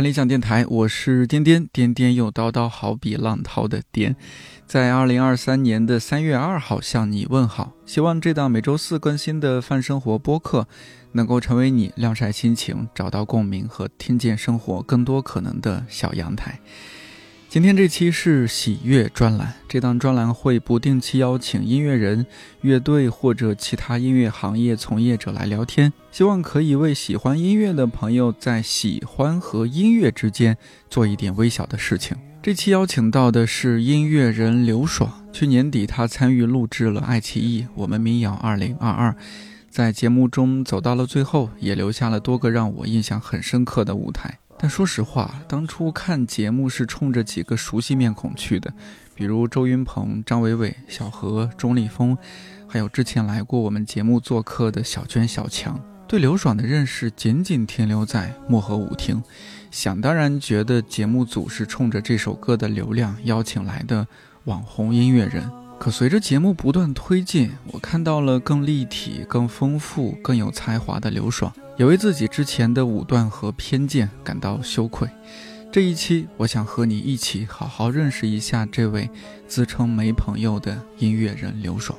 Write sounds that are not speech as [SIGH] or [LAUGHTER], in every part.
理想电台，我是颠颠，颠颠又叨叨，好比浪涛的颠。在二零二三年的三月二号向你问好，希望这档每周四更新的泛生活播客，能够成为你晾晒心情、找到共鸣和听见生活更多可能的小阳台。今天这期是喜悦专栏，这档专栏会不定期邀请音乐人、乐队或者其他音乐行业从业者来聊天，希望可以为喜欢音乐的朋友在喜欢和音乐之间做一点微小的事情。这期邀请到的是音乐人刘爽，去年底他参与录制了爱奇艺《我们民谣二零二二》，在节目中走到了最后，也留下了多个让我印象很深刻的舞台。但说实话，当初看节目是冲着几个熟悉面孔去的，比如周云鹏、张伟伟、小何、钟立风，还有之前来过我们节目做客的小娟、小强。对刘爽的认识仅仅停留在漠河舞厅，想当然觉得节目组是冲着这首歌的流量邀请来的网红音乐人。可随着节目不断推进，我看到了更立体、更丰富、更有才华的刘爽。也为自己之前的武断和偏见感到羞愧。这一期，我想和你一起好好认识一下这位自称没朋友的音乐人刘爽。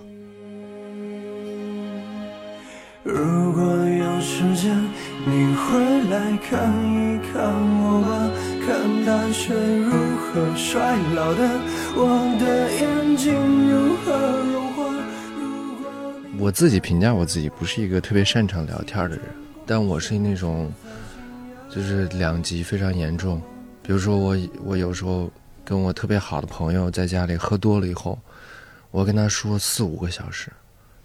如果有时间，你会来看一看我吧，看大雪如何衰老的，我的眼睛如何融化。我自己评价我自己，不是一个特别擅长聊天的人。但我是那种，就是两极非常严重。比如说，我我有时候跟我特别好的朋友在家里喝多了以后，我跟他说四五个小时，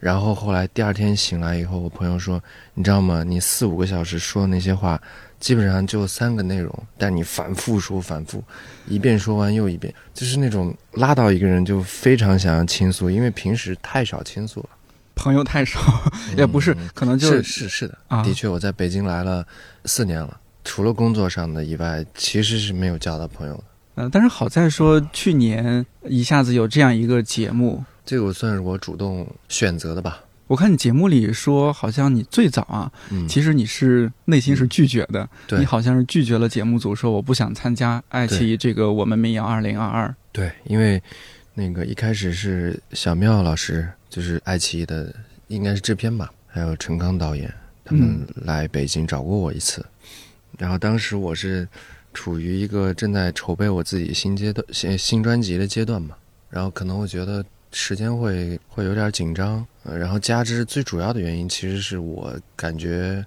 然后后来第二天醒来以后，我朋友说：“你知道吗？你四五个小时说的那些话，基本上就三个内容，但你反复说，反复一遍说完又一遍，就是那种拉到一个人就非常想要倾诉，因为平时太少倾诉了。”朋友太少，[LAUGHS] 也不是，可能就是是是的，的确，我在北京来了四年了，除了工作上的以外，其实是没有交到朋友的。嗯，但是好在说去年一下子有这样一个节目，这个算是我主动选择的吧。我看你节目里说，好像你最早啊，其实你是内心是拒绝的，你好像是拒绝了节目组，说我不想参加爱奇艺这个我们民谣二零二二。对，因为那个一开始是小妙老师。就是爱奇艺的，应该是制片吧，还有陈刚导演，他们来北京找过我一次。然后当时我是处于一个正在筹备我自己新阶段新新专辑的阶段嘛，然后可能我觉得时间会会有点紧张，然后加之最主要的原因其实是我感觉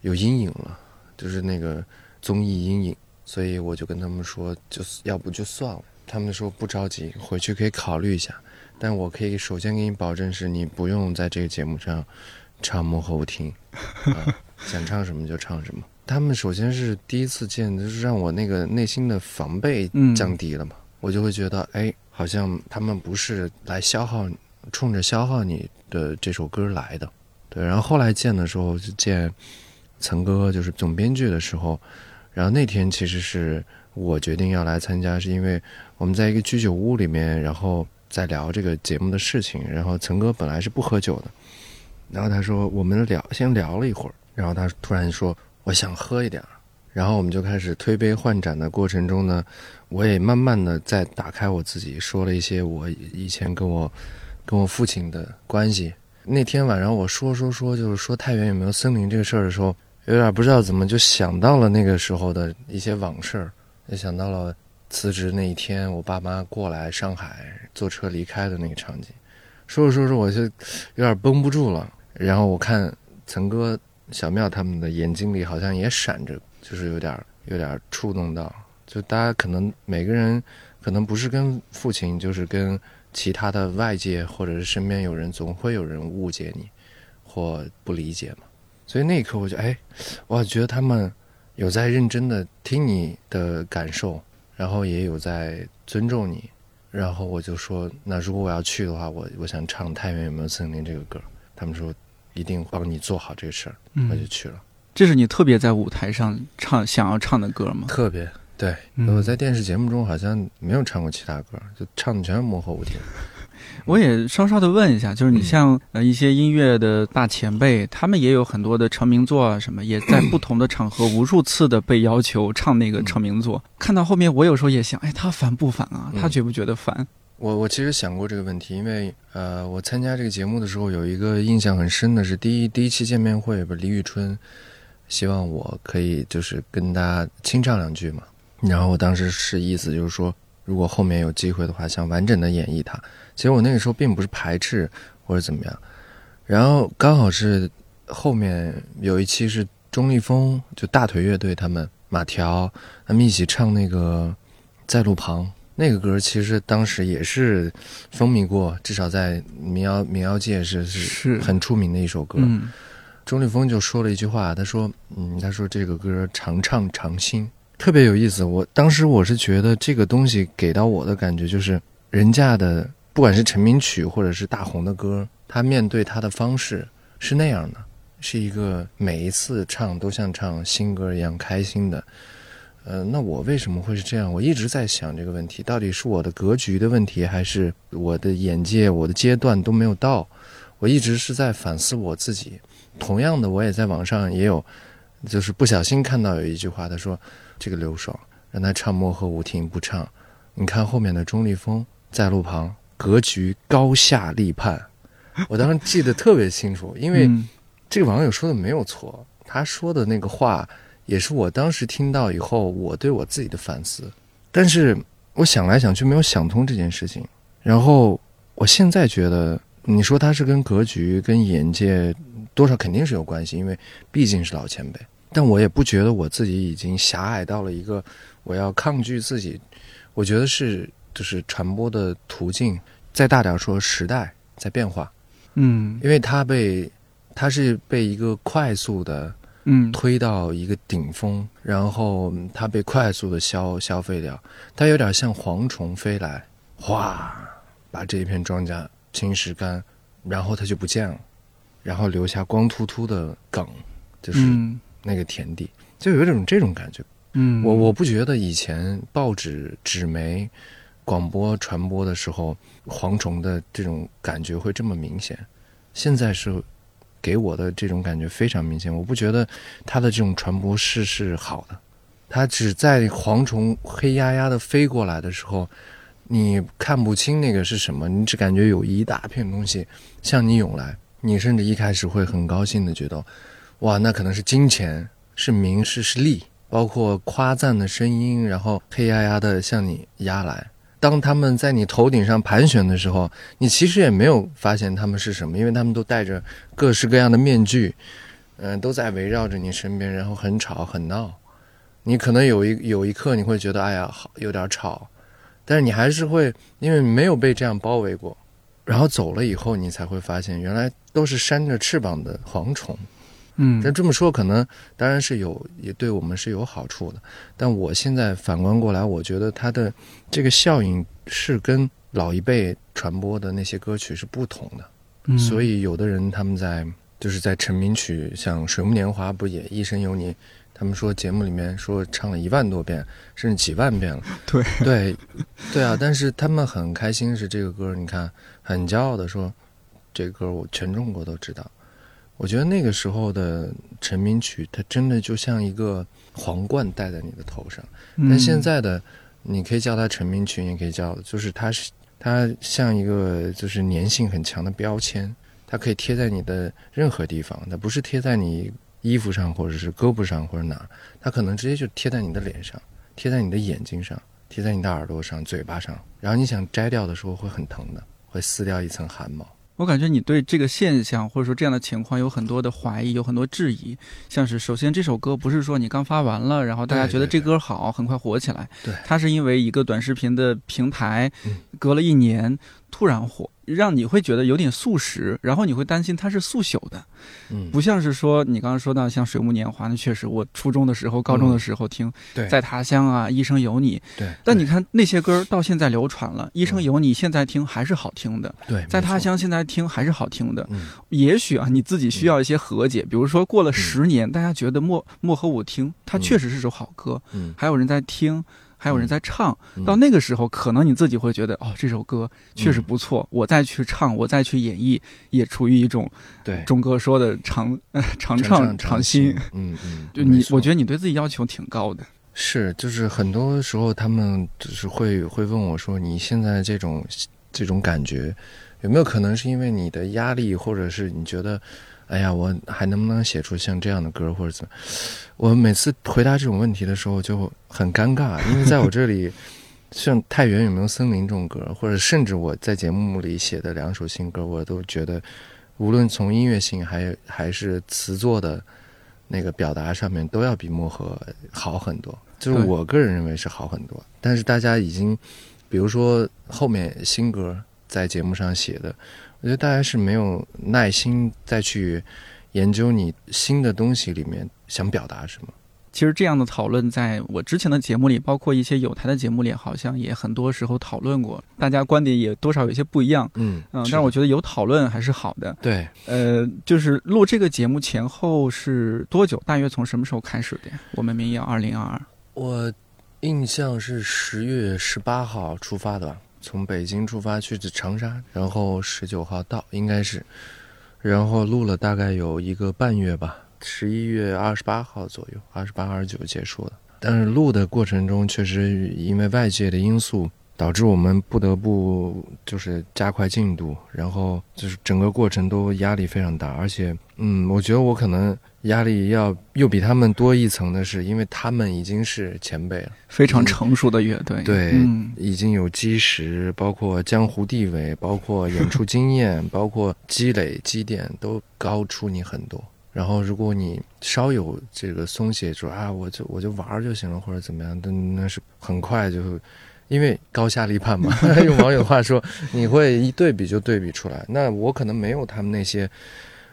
有阴影了，就是那个综艺阴影，所以我就跟他们说，就要不就算了。他们说不着急，回去可以考虑一下。但我可以首先给你保证，是你不用在这个节目上唱幕后听，啊想唱什么就唱什么。他们首先是第一次见，就是让我那个内心的防备降低了嘛，我就会觉得，哎，好像他们不是来消耗，冲着消耗你的这首歌来的。对，然后后来见的时候，就见岑哥，就是总编剧的时候，然后那天其实是我决定要来参加，是因为我们在一个居酒屋里面，然后。在聊这个节目的事情，然后岑哥本来是不喝酒的，然后他说我们聊先聊了一会儿，然后他突然说我想喝一点儿，然后我们就开始推杯换盏的过程中呢，我也慢慢的在打开我自己，说了一些我以前跟我跟我父亲的关系。那天晚上我说说说就是说太原有没有森林这个事儿的时候，有点不知道怎么就想到了那个时候的一些往事，也想到了。辞职那一天，我爸妈过来上海坐车离开的那个场景，说着说着我就有点绷不住了。然后我看曾哥、小妙他们的眼睛里好像也闪着，就是有点有点触动到。就大家可能每个人可能不是跟父亲，就是跟其他的外界或者是身边有人，总会有人误解你或不理解嘛。所以那一刻我就哎，我觉得他们有在认真的听你的感受。然后也有在尊重你，然后我就说，那如果我要去的话，我我想唱《太原有没有森林》这个歌，他们说一定帮你做好这个事儿，我就去了。这是你特别在舞台上唱想要唱的歌吗？特别对，我在电视节目中好像没有唱过其他歌，就唱的全是幕后舞厅。我也稍稍的问一下，就是你像呃一些音乐的大前辈，他们也有很多的成名作啊，什么也在不同的场合无数次的被要求唱那个成名作。看到后面，我有时候也想，哎，他烦不烦啊？他觉不觉得烦？我我其实想过这个问题，因为呃，我参加这个节目的时候，有一个印象很深的是第一第一期见面会，不是李宇春希望我可以就是跟他清唱两句嘛，然后我当时是意思就是说，如果后面有机会的话，想完整的演绎它。其实我那个时候并不是排斥或者怎么样，然后刚好是后面有一期是钟立风就大腿乐队他们马条他们一起唱那个在路旁。那个歌其实当时也是风靡过，至少在民谣民谣界是是很出名的一首歌。钟立风就说了一句话，他说：“嗯，他说这个歌常唱常新，特别有意思。”我当时我是觉得这个东西给到我的感觉就是，人家的不管是成名曲或者是大红的歌，他面对他的方式是那样的，是一个每一次唱都像唱新歌一样开心的。呃，那我为什么会是这样？我一直在想这个问题，到底是我的格局的问题，还是我的眼界、我的阶段都没有到？我一直是在反思我自己。同样的，我也在网上也有，就是不小心看到有一句话，他说：“这个刘爽让他唱《漠河舞厅》不唱，你看后面的钟立风在路旁，格局高下立判。[LAUGHS] ”我当时记得特别清楚，因为这个网友说的没有错，他说的那个话。也是我当时听到以后，我对我自己的反思。但是我想来想去没有想通这件事情。然后我现在觉得，你说他是跟格局、跟眼界多少肯定是有关系，因为毕竟是老前辈。但我也不觉得我自己已经狭隘到了一个我要抗拒自己。我觉得是就是传播的途径，再大点说，时代在变化。嗯，因为它被它是被一个快速的。嗯，推到一个顶峰，然后它被快速的消消费掉，它有点像蝗虫飞来，哗，把这一片庄稼侵蚀干，然后它就不见了，然后留下光秃秃的梗，就是那个田地，就有一种这种感觉。嗯，我我不觉得以前报纸、纸媒、广播传播的时候，蝗虫的这种感觉会这么明显，现在是。给我的这种感觉非常明显，我不觉得它的这种传播式是好的。它只在蝗虫黑压压的飞过来的时候，你看不清那个是什么，你只感觉有一大片东西向你涌来，你甚至一开始会很高兴的觉得，哇，那可能是金钱，是名，是是利，包括夸赞的声音，然后黑压压的向你压来。当他们在你头顶上盘旋的时候，你其实也没有发现他们是什么，因为他们都戴着各式各样的面具，嗯，都在围绕着你身边，然后很吵很闹。你可能有一有一刻你会觉得，哎呀，好有点吵，但是你还是会，因为没有被这样包围过，然后走了以后，你才会发现，原来都是扇着翅膀的蝗虫。嗯，但这么说可能当然是有，也对我们是有好处的。但我现在反观过来，我觉得它的这个效应是跟老一辈传播的那些歌曲是不同的。嗯，所以有的人他们在就是在成名曲，像《水木年华》不也一生有你？他们说节目里面说唱了一万多遍，甚至几万遍了。[LAUGHS] 对对对啊！但是他们很开心是这个歌，你看很骄傲的说，这个歌我全中国都知道。我觉得那个时候的成名曲，它真的就像一个皇冠戴在你的头上。但现在的，你可以叫它成名曲，也可以叫，就是它是它像一个就是粘性很强的标签，它可以贴在你的任何地方，它不是贴在你衣服上或者是胳膊上或者哪，它可能直接就贴在你的脸上，贴在你的眼睛上，贴在你的耳朵上、嘴巴上，然后你想摘掉的时候会很疼的，会撕掉一层汗毛。我感觉你对这个现象或者说这样的情况有很多的怀疑，有很多质疑。像是首先这首歌不是说你刚发完了，然后大家觉得这歌好，很快火起来。对，它是因为一个短视频的平台，隔了一年突然火。让你会觉得有点速食，然后你会担心它是速朽的，嗯，不像是说你刚刚说到像《水木年华》，那确实我初中的时候、高中的时候听，对，在他乡啊，《一生有你》，对。但你看那些歌到现在流传了，《一生有你》现在听还是好听的，对，在他乡现在听还是好听的。嗯，也许啊，你自己需要一些和解，比如说过了十年，大家觉得《漠漠河舞厅》它确实是首好歌，嗯，还有人在听。还有人在唱。嗯到那个时候，可能你自己会觉得，哦，这首歌确实不错，我再去唱，我再去演绎，也处于一种对钟哥说的常呃常唱常新。，嗯嗯，[LAUGHS] 就你，我觉得得你对自己要求挺高的。是，就是很多时候他们就是会会问我说，你现在这种这种感觉，有没有可能是因为你的压力，或者是你觉得，哎呀，我还能不能写出像这样的歌，或者怎么？我每次回答这种问题的时候就很尴尬，因为在我这里，[LAUGHS] 像《太原有没有森林》这种歌，或者甚至我在节目里写的两首新歌，我都觉得，无论从音乐性还还是词作的那个表达上面，都要比漠河好很多。就是我个人认为是好很多，但是大家已经，比如说后面新歌在节目上写的，我觉得大家是没有耐心再去研究你新的东西里面想表达什么。其实这样的讨论，在我之前的节目里，包括一些有台的节目里，好像也很多时候讨论过，大家观点也多少有些不一样。嗯嗯，但是是我觉得有讨论还是好的。对，呃，就是录这个节目前后是多久？大约从什么时候开始的呀？我们民谣二零二二。我印象是十月十八号出发的吧，从北京出发去长沙，然后十九号到，应该是，然后录了大概有一个半月吧，十一月二十八号左右，二十八、二十九结束了。但是录的过程中，确实因为外界的因素，导致我们不得不就是加快进度，然后就是整个过程都压力非常大，而且，嗯，我觉得我可能压力要又比他们多一层的是，因为他们已经是前辈了，非常成熟的乐队，对嗯，已经有基石，包括江湖地位，包括演出经验，[LAUGHS] 包括积累积淀，都高出你很多。然后，如果你稍有这个松懈，说啊，我就我就玩儿就行了，或者怎么样，那那是很快就，因为高下立判嘛。[LAUGHS] 用网友话说，你会一对比就对比出来。那我可能没有他们那些，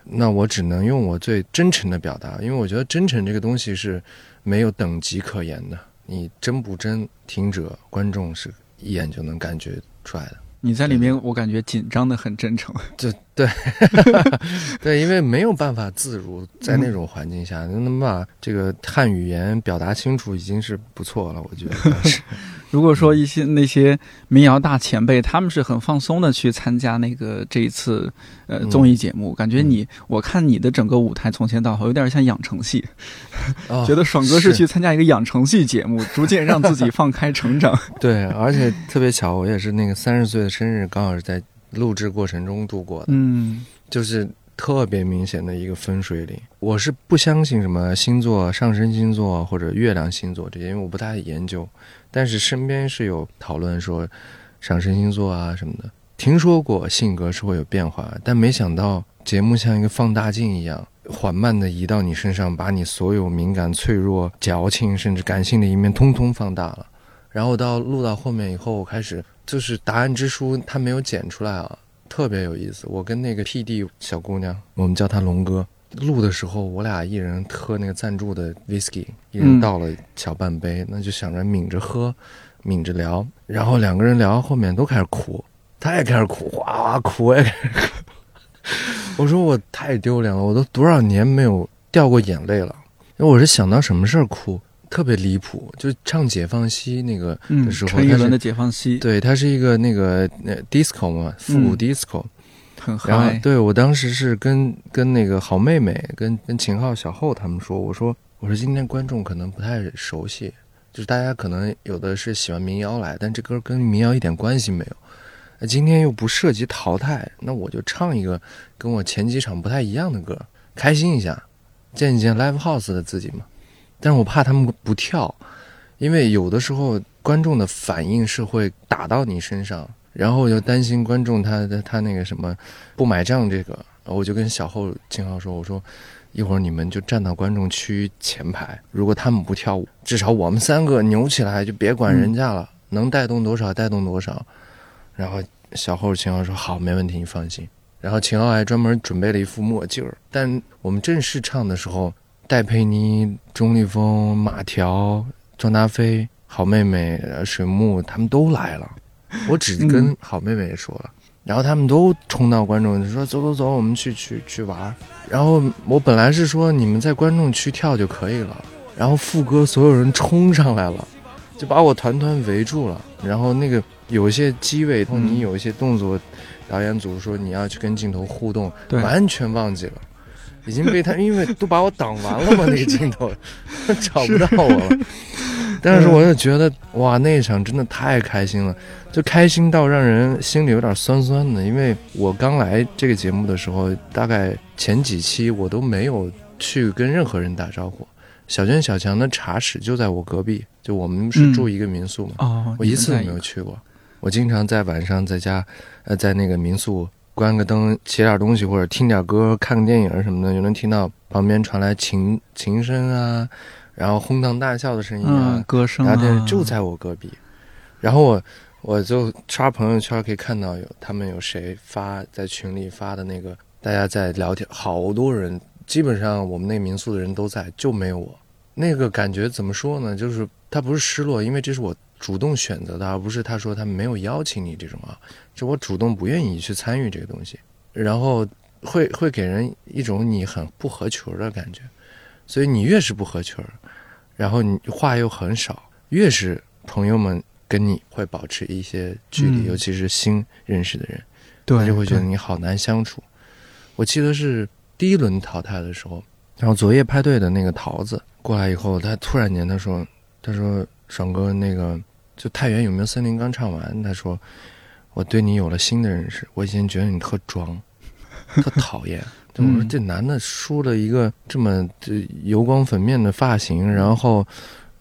那我只能用我最真诚的表达，因为我觉得真诚这个东西是没有等级可言的。你真不真，听者观众是一眼就能感觉出来的。你在里面，我感觉紧张的很真诚。对 [LAUGHS] 对，因为没有办法自如，在那种环境下，能把这个汉语言表达清楚，已经是不错了。我觉得是 [LAUGHS] 如果说一些那些民谣大前辈，他们是很放松的去参加那个这一次呃嗯综艺节目，感觉你我看你的整个舞台从前到后有点像养成系，哦 [LAUGHS] 觉得爽哥是是去参加一个养成系节目，逐渐让自己 [LAUGHS] 放开成长。对，而且特别巧，我也是那个三十岁的生日，刚好是在录制过程中度过的，嗯就是特别明显的一个分水岭。我是不相信什么星座、上升星座或者月亮星座这些，因为我不太研究。但是身边是有讨论说上升星座啊什么的，听说过性格是会有变化，但没想到节目像一个放大镜一样，缓慢地移到你身上，把你所有敏感、脆弱、矫情甚至感性的一面通通放大了。然后到录到后面以后，我开始就是答案之书，它没有剪出来啊，特别有意思。我跟那个 PD 小姑娘，我们叫她龙哥。录的时候，我俩一人喝那个赞助的 whisky，一人嗯倒了小半杯，那就想着抿着喝，抿着聊。然后两个人聊到后面都开始哭，他也开始哭，哇哇哭，我也开始哭。我说我太丢脸了，我都多少年没有掉过眼泪了。因为我是想到什么事儿哭，特别离谱，就唱《解放西》那个嗯，的时候，陈奕伦的《解放西》对，它是一个那个呃 disco 嘛，复古嗯 disco。很然后，对我当时是跟跟那个好妹妹、跟跟秦昊、小后他们说，我说我说今天观众可能不太熟悉，就是大家可能有的是喜欢民谣来，但这歌跟民谣一点关系没有。那今天又不涉及淘汰，那我就唱一个跟我前几场不太一样的歌，开心一下，见一见 live house 的自己嘛。但是我怕他们不跳，因为有的时候观众的反应是会打到你身上，然后我就担心观众他他他那个什么不买账这个，我就跟小后秦昊说，我说一会儿你们就站到观众区前排，如果他们不跳舞，至少我们三个扭起来，就别管人家了，能带动多少带动多少。然后小后秦昊说好，没问题，你放心。然后秦昊还专门准备了一副墨镜儿，但我们正式唱的时候，戴佩妮、钟立风、马条、张达飞、好妹妹、呃水木他们都来了，[LAUGHS] 我只跟好妹妹说了，然后他们都冲到观众说走走走，我们去去去玩。然后我本来是说你们在观众区跳就可以了，然后副歌所有人冲上来了，就把我团团围住了。然后那个有一些机位，你有一些动作，导演组说你要去跟镜头互动，完全忘记了，已经被他因为都把我挡完了嘛，那个 [LAUGHS] 镜头找不到我了。但是我又觉得哇，那一场真的太开心了，就开心到让人心里有点酸酸的。因为我刚来这个节目的时候，大概前几期我都没有去跟任何人打招呼。小娟、小强的茶室就在我隔壁，就我们是住一个民宿嘛。哦，我一次都没有去过。我经常在晚上在家，呃，在那个民宿关个灯，写点东西或者听点歌、看个电影什么的，就能听到旁边传来琴琴声啊。然后哄堂大笑的声音啊，歌声啊，就在我隔壁。然后我我就刷朋友圈，可以看到有他们有谁发在群里发的那个，大家在聊天，好多人，基本上我们那民宿的人都在，就没有我。那个感觉怎么说呢？就是他不是失落，因为这是我主动选择的，而不是他说他没有邀请你这种啊，就我主动不愿意去参与这个东西，然后会会给人一种你很不合群的感觉。所以你越是不合群，然后你话又很少，越是朋友们跟你会保持一些距离，尤其是新认识的人，他就会觉得你好难相处。我记得是第一轮淘汰的时候，然后昨夜派对的那个桃子过来以后，他突然间他说：“他说爽哥，那个就太原有没有森林刚唱完，他说我对你有了新的认识，我以前觉得你特装，[LAUGHS] 特讨厌。”我说这男的梳了一个这么这油光粉面的发型，然后，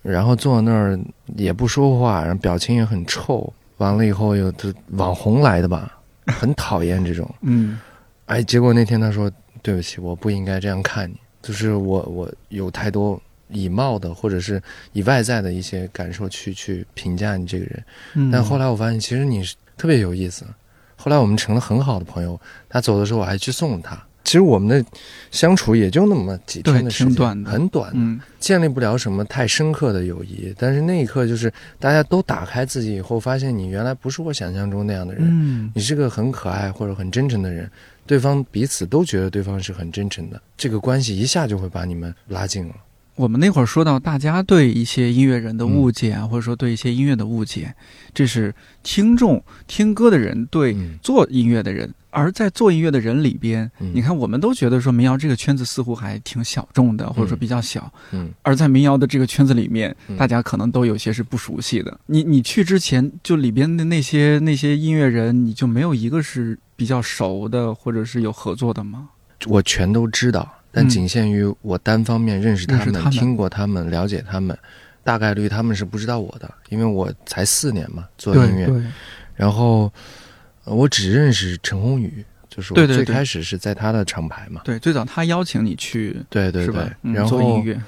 然后坐那儿也不说话，然后表情也很臭。完了以后又这网红来的吧，很讨厌这种。嗯，哎，结果那天他说对不起，我不应该这样看你，就是我我有太多以貌的或者是以外在的一些感受去去评价你这个人。但后来我发现其实你是特别有意思。后来我们成了很好的朋友，他走的时候我还去送了他。其实我们的相处也就那么几天的时间，很短，嗯，建立不了什么太深刻的友谊。但是那一刻，就是大家都打开自己以后，发现你原来不是我想象中那样的人，嗯，你是个很可爱或者很真诚的人，对方彼此都觉得对方是很真诚的，这个关系一下就会把你们拉近了。我们那会儿说到大家对一些音乐人的误解啊，或者说对一些音乐的误解，这是听众听歌的人对做音乐的人。而在做音乐的人里边，你看，我们都觉得说民谣这个圈子似乎还挺小众的，或者说比较小。嗯，而在民谣的这个圈子里面，大家可能都有些是不熟悉的。你你去之前，就里边的那些那些音乐人，你就没有一个是比较熟的，或者是有合作的吗？我全都知道，但仅限于我单方面认识他们、听过他们、了解他们。大概率他们是不知道我的，因为我才四年嘛做音乐，然后。我只认识陈鸿宇，就是我最开始是在他的厂牌嘛。对，最早他邀请你去，对对对，然后做音乐。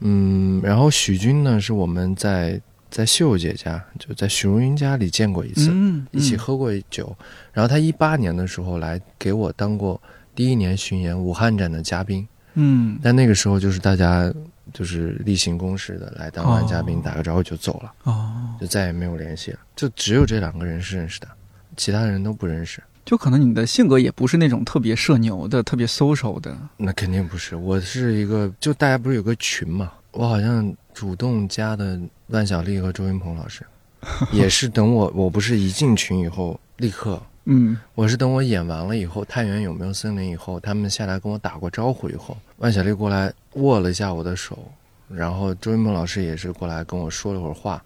嗯，然后许军呢，是我们在在秀姐家，就在许茹芸家里见过一次，一起喝过酒。然后他一八年的时候来给我当过第一年巡演武汉站的嘉宾。嗯，但那个时候就是大家就是例行公事的来当完嘉宾，打个招呼就走了，哦，就再也没有联系了。就只有这两个人是认识的。其他人都不认识，就可能你的性格也不是那种特别社牛的、特别 social 的。那肯定不是，我是一个，就大家不是有个群嘛？我好像主动加的万晓利和周云鹏老师，[LAUGHS] 也是等我，我不是一进群以后立刻，嗯，我是等我演完了以后，太原有没有森林以后，他们下来跟我打过招呼以后，万晓利过来握了一下我的手，然后周云鹏老师也是过来跟我说了会儿话。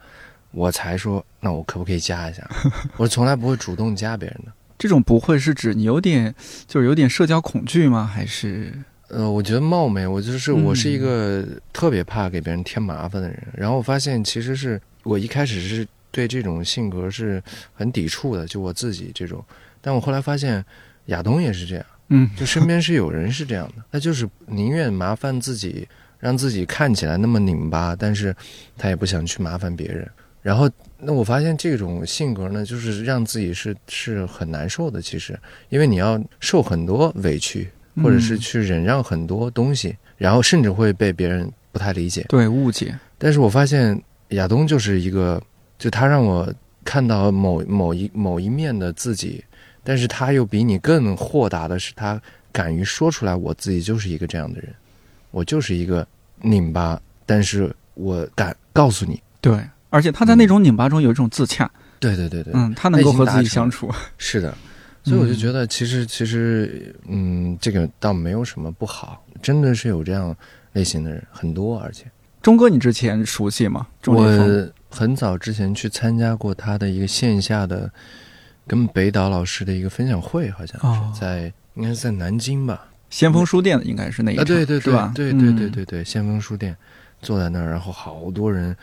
我才说，那我可不可以加一下？[LAUGHS] 我从来不会主动加别人的。这种不会是指你有点，就是有点社交恐惧吗？还是？呃，我觉得冒昧，我就是我是一个特别怕给别人添麻烦的人。然后我发现，其实是我一开始是对这种性格是很抵触的，就我自己这种。但我后来发现，亚东也是这样，嗯，就身边是有人是这样的，他就是宁愿麻烦自己，让自己看起来那么拧巴，但是他也不想去麻烦别人。然后，那我发现这种性格呢，就是让自己是是很难受的。其实，因为你要受很多委屈，或者是去忍让很多东西，然后甚至会被别人不太理解，对误解。但是我发现亚东就是一个，就他让我看到某某一某一面的自己，但是他又比你更豁达的是，他敢于说出来，我自己就是一个这样的人，我就是一个拧巴，但是我敢告诉你。对。而且他在那种拧巴中有一种自洽，对对对对，嗯，他能够和自己相处，[LAUGHS] 是的，所以我就觉得其实其实嗯，这个倒没有什么不好，真的是有这样类型的人很多，而且。钟哥，你之前熟悉吗？我很早之前去参加过他的一个线下的跟北岛老师的一个分享会，好像是在应该是在南京吧。先锋书店应该是那一场，对对对，是吧？对对对对对，先锋书店，坐在那儿，然后好多人，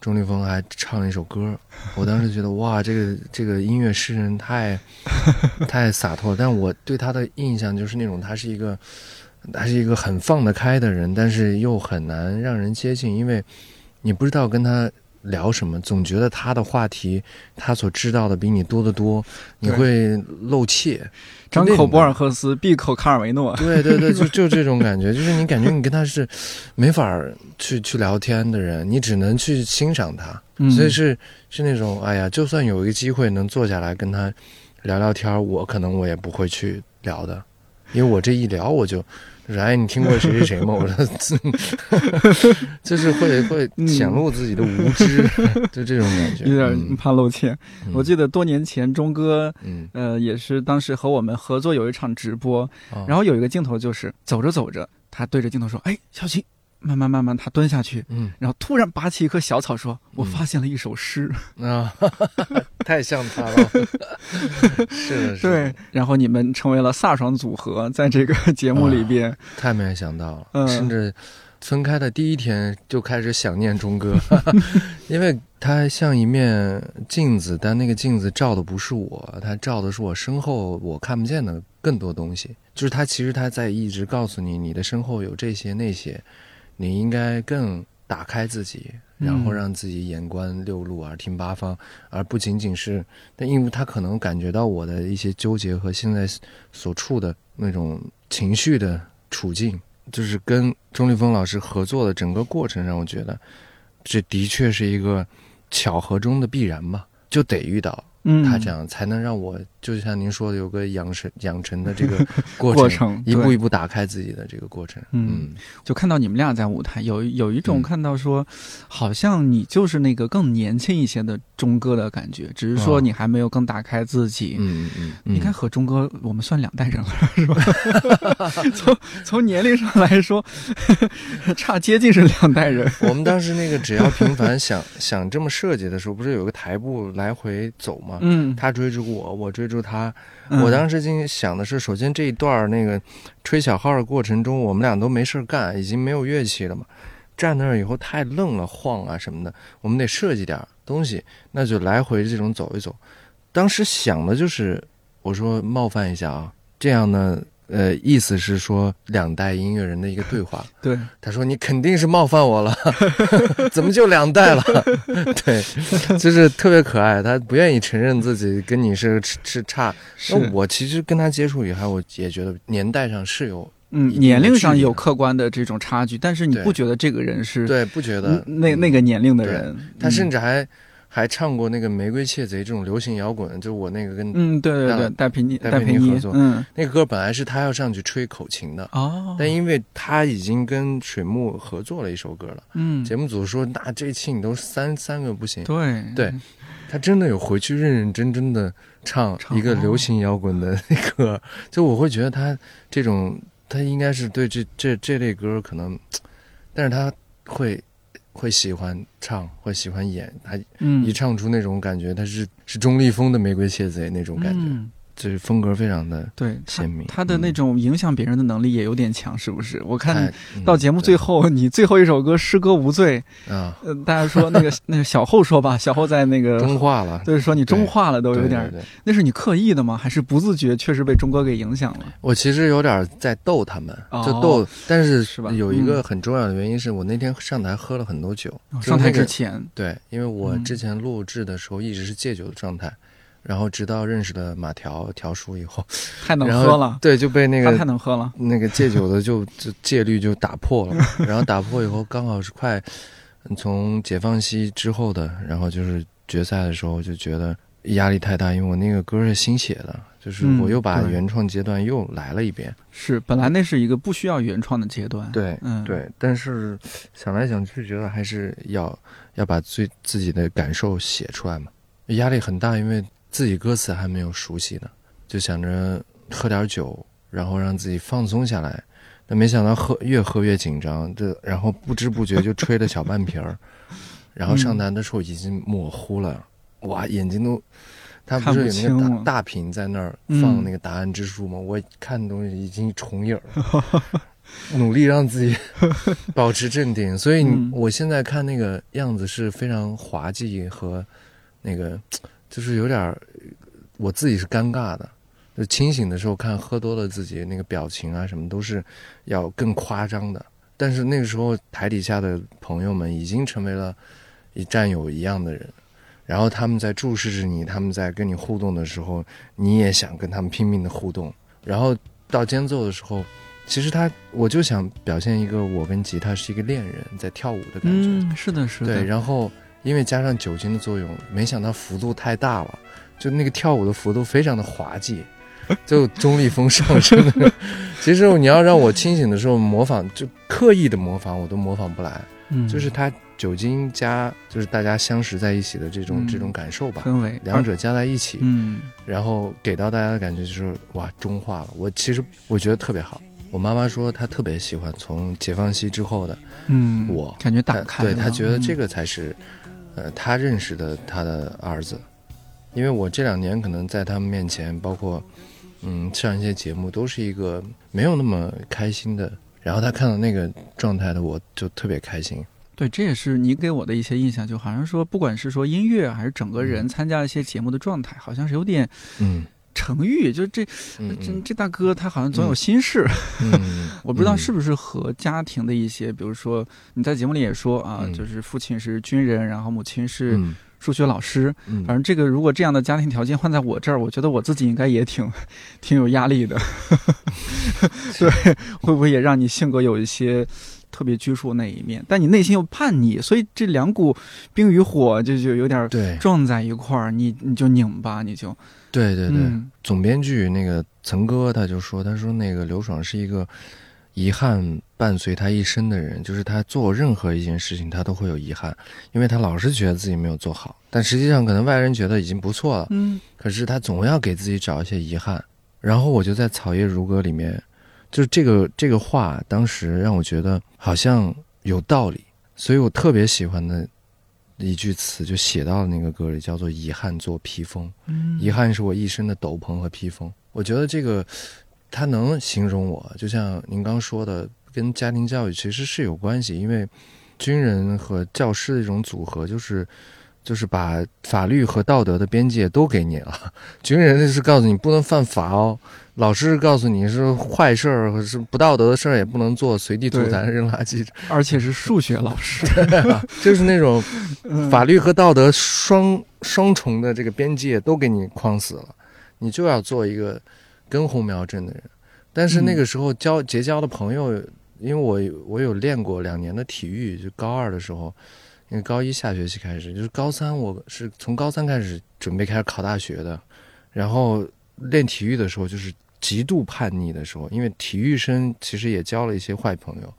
钟立风还唱了一首歌，[LAUGHS] 我当时觉得哇，这个这个音乐诗人太 [LAUGHS] 太洒脱了。但我对他的印象就是那种他是一个他是一个很放得开的人，但是又很难让人接近，因为你不知道跟他。聊什么？总觉得他的话题，他所知道的比你多得多，你会露怯。张口博尔赫斯，闭口卡尔维诺。对对对，就 [LAUGHS] 就这种感觉，就是你感觉你跟他是没法去去聊天的人，你只能去欣赏他。所以是是那种，哎呀，就算有一个机会能坐下来跟他聊聊天，我可能我也不会去聊的，因为我这一聊我就。哎，你听过谁谁谁吗？[LAUGHS] 我说，[LAUGHS] 就是会会显露自己的无知，[LAUGHS] 就这种感觉，有点怕露怯。我记得多年前钟哥，呃，也是当时和我们合作有一场直播，然后有一个镜头就是走着走着，他对着镜头说：“哎，小齐。”慢慢慢慢，他蹲下去，嗯，然后突然拔起一棵小草，说：“我发现了一首诗啊，[LAUGHS] 太像他了。[LAUGHS] ”是的，是。对，然后你们成为了飒爽组合，在这个节目里边，太没想到了。甚至分开的第一天就开始想念钟哥，[LAUGHS] 因为他像一面镜子，但那个镜子照的不是我，他照的是我身后我看不见的更多东西。就是他其实他在一直告诉你，你的身后有这些那些。你应该更打开自己，然后让自己眼观六路，耳听八方，而不仅仅是。但因为他可能感觉到我的一些纠结和现在所处的那种情绪的处境，就是跟钟立风老师合作的整个过程，让我觉得这的确是一个巧合中的必然嘛，就得遇到。嗯，他这样才能让我，就像您说的，有个养成养成的这个 [LAUGHS] 过程，一步一步打开自己的这个过程。嗯，就看到你们俩在舞台，有有一种看到说，好像你就是那个更年轻一些的钟哥的感觉，只是说你还没有更打开自己。嗯嗯嗯，应该和钟哥我们算两代人了，是吧？[LAUGHS] 从从年龄上来说，[LAUGHS] 差接近是两代人。我们当时那个只要平凡想想这么设计的时候，不是有个台步来回走吗？嗯，他追逐我，我追逐他。我当时心想的是，首先这一段那个吹小号的过程中，我们俩都没事干，已经没有乐器了嘛。站那儿以后太愣了，晃啊什么的，我们得设计点东西，那就来回这种走一走。当时想的就是，我说冒犯一下啊，这样呢。呃，意思是说两代音乐人的一个对话。[LAUGHS] 对，他说你肯定是冒犯我了，[LAUGHS] 怎么就两代了？[LAUGHS] 对，就是特别可爱，他不愿意承认自己跟你是是差。那我其实跟他接触以后，我也觉得年代上是有，嗯，年龄上有客观的这种差距，但是你不觉得这个人是？对，不觉得那那个年龄的人，他甚至还。还唱过那个《玫瑰窃贼》这种流行摇滚，就我那个跟嗯对对对戴平妮戴平妮合作，嗯，那个歌本来是他要上去吹口琴的哦，但因为他已经跟水木合作了一首歌了，嗯，节目组说那这期你都三三个不行，对。对，他真的有回去认认真真的唱一个流行摇滚的那个，就我会觉得他这种他应该是对这这这类歌可能，但是他会。会喜欢唱，会喜欢演，他一唱出那种感觉，他是是钟立风的《玫瑰窃贼》那种感觉。就是风格非常的对鲜明，他的那种影响别人的能力也有点强，是不是？我看到节目最后，你最后一首歌《诗歌无罪》啊，大家说那个 [LAUGHS] 那个小后说吧，小后在那个中化了，就是说你中化了，都有点，那是你刻意的吗？还是不自觉，确实被钟哥给影响了？我其实有点在逗他们，就逗，但是是吧？有一个很重要的原因是我那天上台喝了很多酒，上台之前，对，因为我之前录制的时候一直是戒酒的状态。然后直到认识了马条条叔以后，[LAUGHS] 太能喝了，对，就被那个太能喝了，那个戒酒的就就戒律就打破了。[LAUGHS] 然后打破以后，刚好是快从解放西之后的，然后就是决赛的时候，就觉得压力太大，因为我那个歌是新写的，就是嗯我又把原创阶段又来了一遍。是，本来那是一个不需要原创的阶段。，对，嗯，，对，但是想来想去，觉得还是要要把最自己的感受写出来嘛。压力很大，因为自己歌词还没有熟悉呢，就想着喝点酒，然后让自己放松下来。但没想到喝越喝越紧张，这然后不知不觉就吹了小半瓶儿，[LAUGHS] 然后上嗯台的时候已经模糊了，哇，眼睛都。他不不是有那个大大屏在那儿嗯放那个答案之书吗？我看的东西已经重影儿了，[LAUGHS] 努力让自己 [LAUGHS] 保持镇定。所以嗯我现在看那个样子是非常滑稽和那个，就是有点儿我自己是尴尬的。就清醒的时候看喝多了自己那个表情啊什么都是要更夸张的，但是那个时候台底下的朋友们已经成为了一战友一样的人，然后他们在注视着你，他们在跟你互动的时候，你也想跟他们拼命的互动，然后到间奏的时候，其实他我就想表现一个我跟吉他是一个恋人在跳舞的感觉，嗯，是的，是的，对，然后因为加上酒精的作用，没想到幅度太大了，就那个跳舞的幅度非常的滑稽，就中立风上升的。[LAUGHS] 其实你要让我清醒的时候模仿，就刻意的模仿，我都模仿不来。嗯，就是它酒精加就是大家相识在一起的这种、嗯这种感受吧，氛围，两者加在一起，嗯然后给到大家的感觉就是哇中化了。我其实我觉得特别好。我妈妈说她特别喜欢从解放西之后的嗯，我感觉打开了，对她觉得这个，个才是，呃，他认识的他的儿子，因为我这两年可能在他们面前，包括嗯上一些节目，都是一个没有那么开心的。然后他看到那个状态的我，就特别开心。对，这也是你给我的一些印象，就好像说，不管是说音乐还是整个人嗯参加一些节目的状态，好像是有点嗯沉郁，就这嗯这嗯。这大哥他好像总有嗯。心事，嗯，[LAUGHS] 我不知道嗯。是不是和家庭的一些，比如说你在节目里也说啊，嗯。就是父亲是军人，然后母亲是嗯。数学老师，嗯。反正这个如果这样的家庭条件换在我这儿，我觉得我自己应该也挺挺有压力的。[LAUGHS] 对，会不会也让你性格有一些特别拘束那一面？但你内心又叛逆，所以这两股冰与火就就有点对。撞在一块儿，你你就拧巴，你就对对对，嗯总编剧那个曾哥他就说，他说那个刘爽是一个遗憾伴随他一生的人，就是他做任何一件事情他都会有遗憾，因为他老是觉得自己没有做好，但实际上可能外人觉得已经不错了，嗯可是他总要给自己找一些遗憾。然后我就在《草叶如歌》里面，就是这个这个话，当时让我觉得好像有道理，所以我特别喜欢的一句词就写到了那个歌里，叫做“遗憾做披风”。嗯，遗憾是我一身的斗篷和披风。我觉得这个它能形容我，就像您刚说的，跟家庭教育其实是有关系，因为军人和教师的一种组合，就是就是把法律和道德的边界都给你了。军人是告诉你不能犯法哦，老师告诉你是坏事儿和是不道德的事儿也不能做，随地吐痰、扔垃圾，[LAUGHS] 而且是数学老师，就是那种 [LAUGHS] 嗯法律和道德双双重的这个边界都给你框死了，你就要做一个根红苗正的人。但是那个时候交结交的朋友，因为我我有练过两年的体育，就高二的时候，因为高一下学期开始，就是高三我是从高三开始准备开始考大学的，然后练体育的时候就是极度叛逆的时候，因为体育生其实也交了一些坏朋友，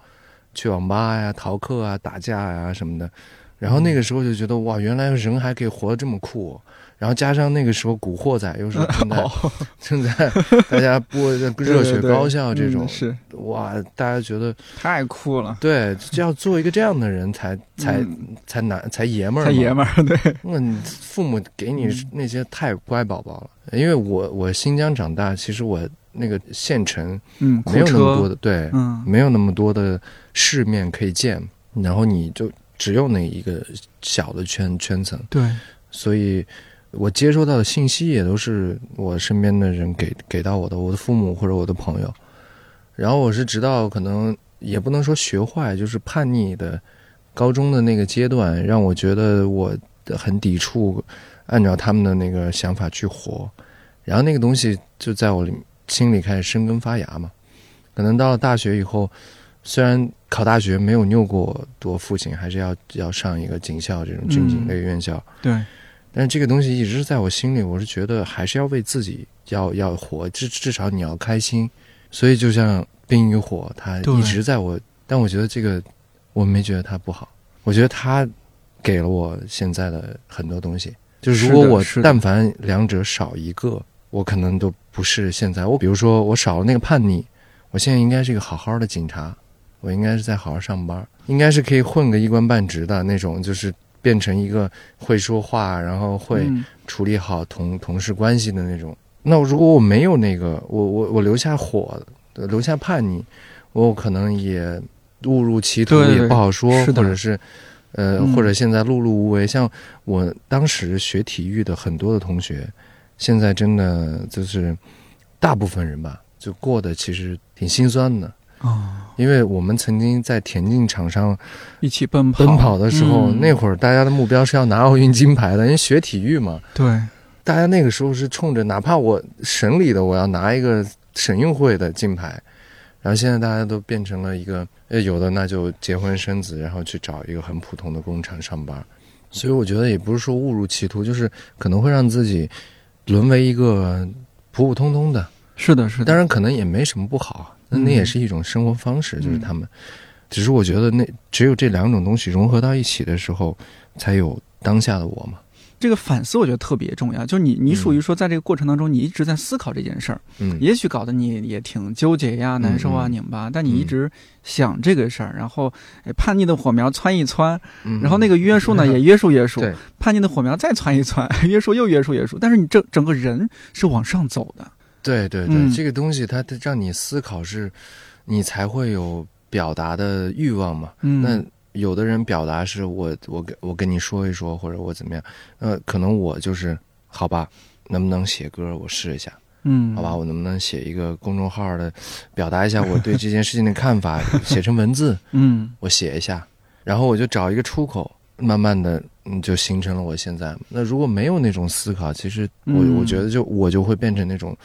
去网吧呀、逃课啊、打架呀什么的。然后那个时候就觉得哇，原来人还可以活得这么酷、然后加上那个时候《古惑仔》又是 [LAUGHS] 正在、哦。[LAUGHS] 正在大家播的热血高校这种 [LAUGHS] 嗯，是。哇，大家觉得太酷了，对，就要做一个这样的人才才、嗯。才难才爷们儿才，爷们儿，对，那你父母给你嗯那些太乖宝宝了，因为我我新疆长大，其实我那个县城嗯，没有那么多的，的对，嗯。没有那么多的世面可以见，然后你就只有那一个小的圈圈层，对，所以我接收到的信息也都是我身边的人给给到我的，我的父母或者我的朋友。然后我是直到可能也不能说学坏，就是叛逆的高中的那个阶段，让我觉得我很抵触按照他们的那个想法去活，然后那个东西就在我心里开始生根发芽嘛。可能到了大学以后，虽然考大学没有拗过我父亲，还是要要上一个警校这种军警类院校。对，但是这个东西一直在我心里，我是觉得还是要为自己要要活，至至少你要开心。所以就像《冰与火》，它一直在我，但我觉得这个我没觉得它不好，我觉得它给了我现在的很多东西。就是如果我但凡两者少一个，我可能都不是现在。我比如说我少了那个叛逆，我现在应该是一个好好的警察，我应该是在好好上班，应该是可以混个一官半职的那种，就是变成一个会说话，然后会嗯处理好同同事关系的那种。那如果我没有那个，我我我留下火，留下叛逆，我可能也误入歧途，也不好说，或者是呃，嗯或者现在碌碌无为。像我当时学体育的很多的同学，现在真的就是大部分人吧，就过得其实挺心酸的。哦，因为我们曾经在田径场上一起奔跑。奔跑的时候，嗯。那会儿大家的目标是要拿奥运金牌的，因为学体育嘛，对，大家那个时候是冲着哪怕我省里的我要拿一个省运会的金牌，然后现在大家都变成了一个，呃，有的那就结婚生子，然后去找一个很普通的工厂上班，所以我觉得也不是说误入歧途，就是可能会让自己沦为一个普普通通的，是的，是的，当然可能也没什么不好，那嗯那也是一种生活方式，就是嗯他们，只是我觉得那只有这两种东西融合到一起的时候，才有当下的我嘛。这个反思我觉得特别重要。就是你，你嗯属于说，在这个过程当中，你一直在思考这件事儿，嗯，也许搞得你也挺纠结呀、难受啊、嗯拧巴，但你一直想这个事儿，然后哎，叛逆的火苗窜一窜，嗯然后那个约束呢也约束约束，对叛逆的火苗再窜一窜，[LAUGHS] 约束又约束约束，但是你整整个人是往上走的。对对对，嗯。这个东西它它让你思考是，你才会有表达的欲望嘛。嗯，那有的人表达是我我跟我跟你说一说，或者我怎么样，呃，可能我就是好吧，能不能写歌我试一下，嗯，好吧，我能不能写一个公众号的，表达一下 [LAUGHS] 我对这件事情的看法，写成文字，嗯。我写一下，然后我就找一个出口，慢慢的嗯就形成了我现在。那如果没有那种思考，其实我、嗯。我觉得就我就会变成那种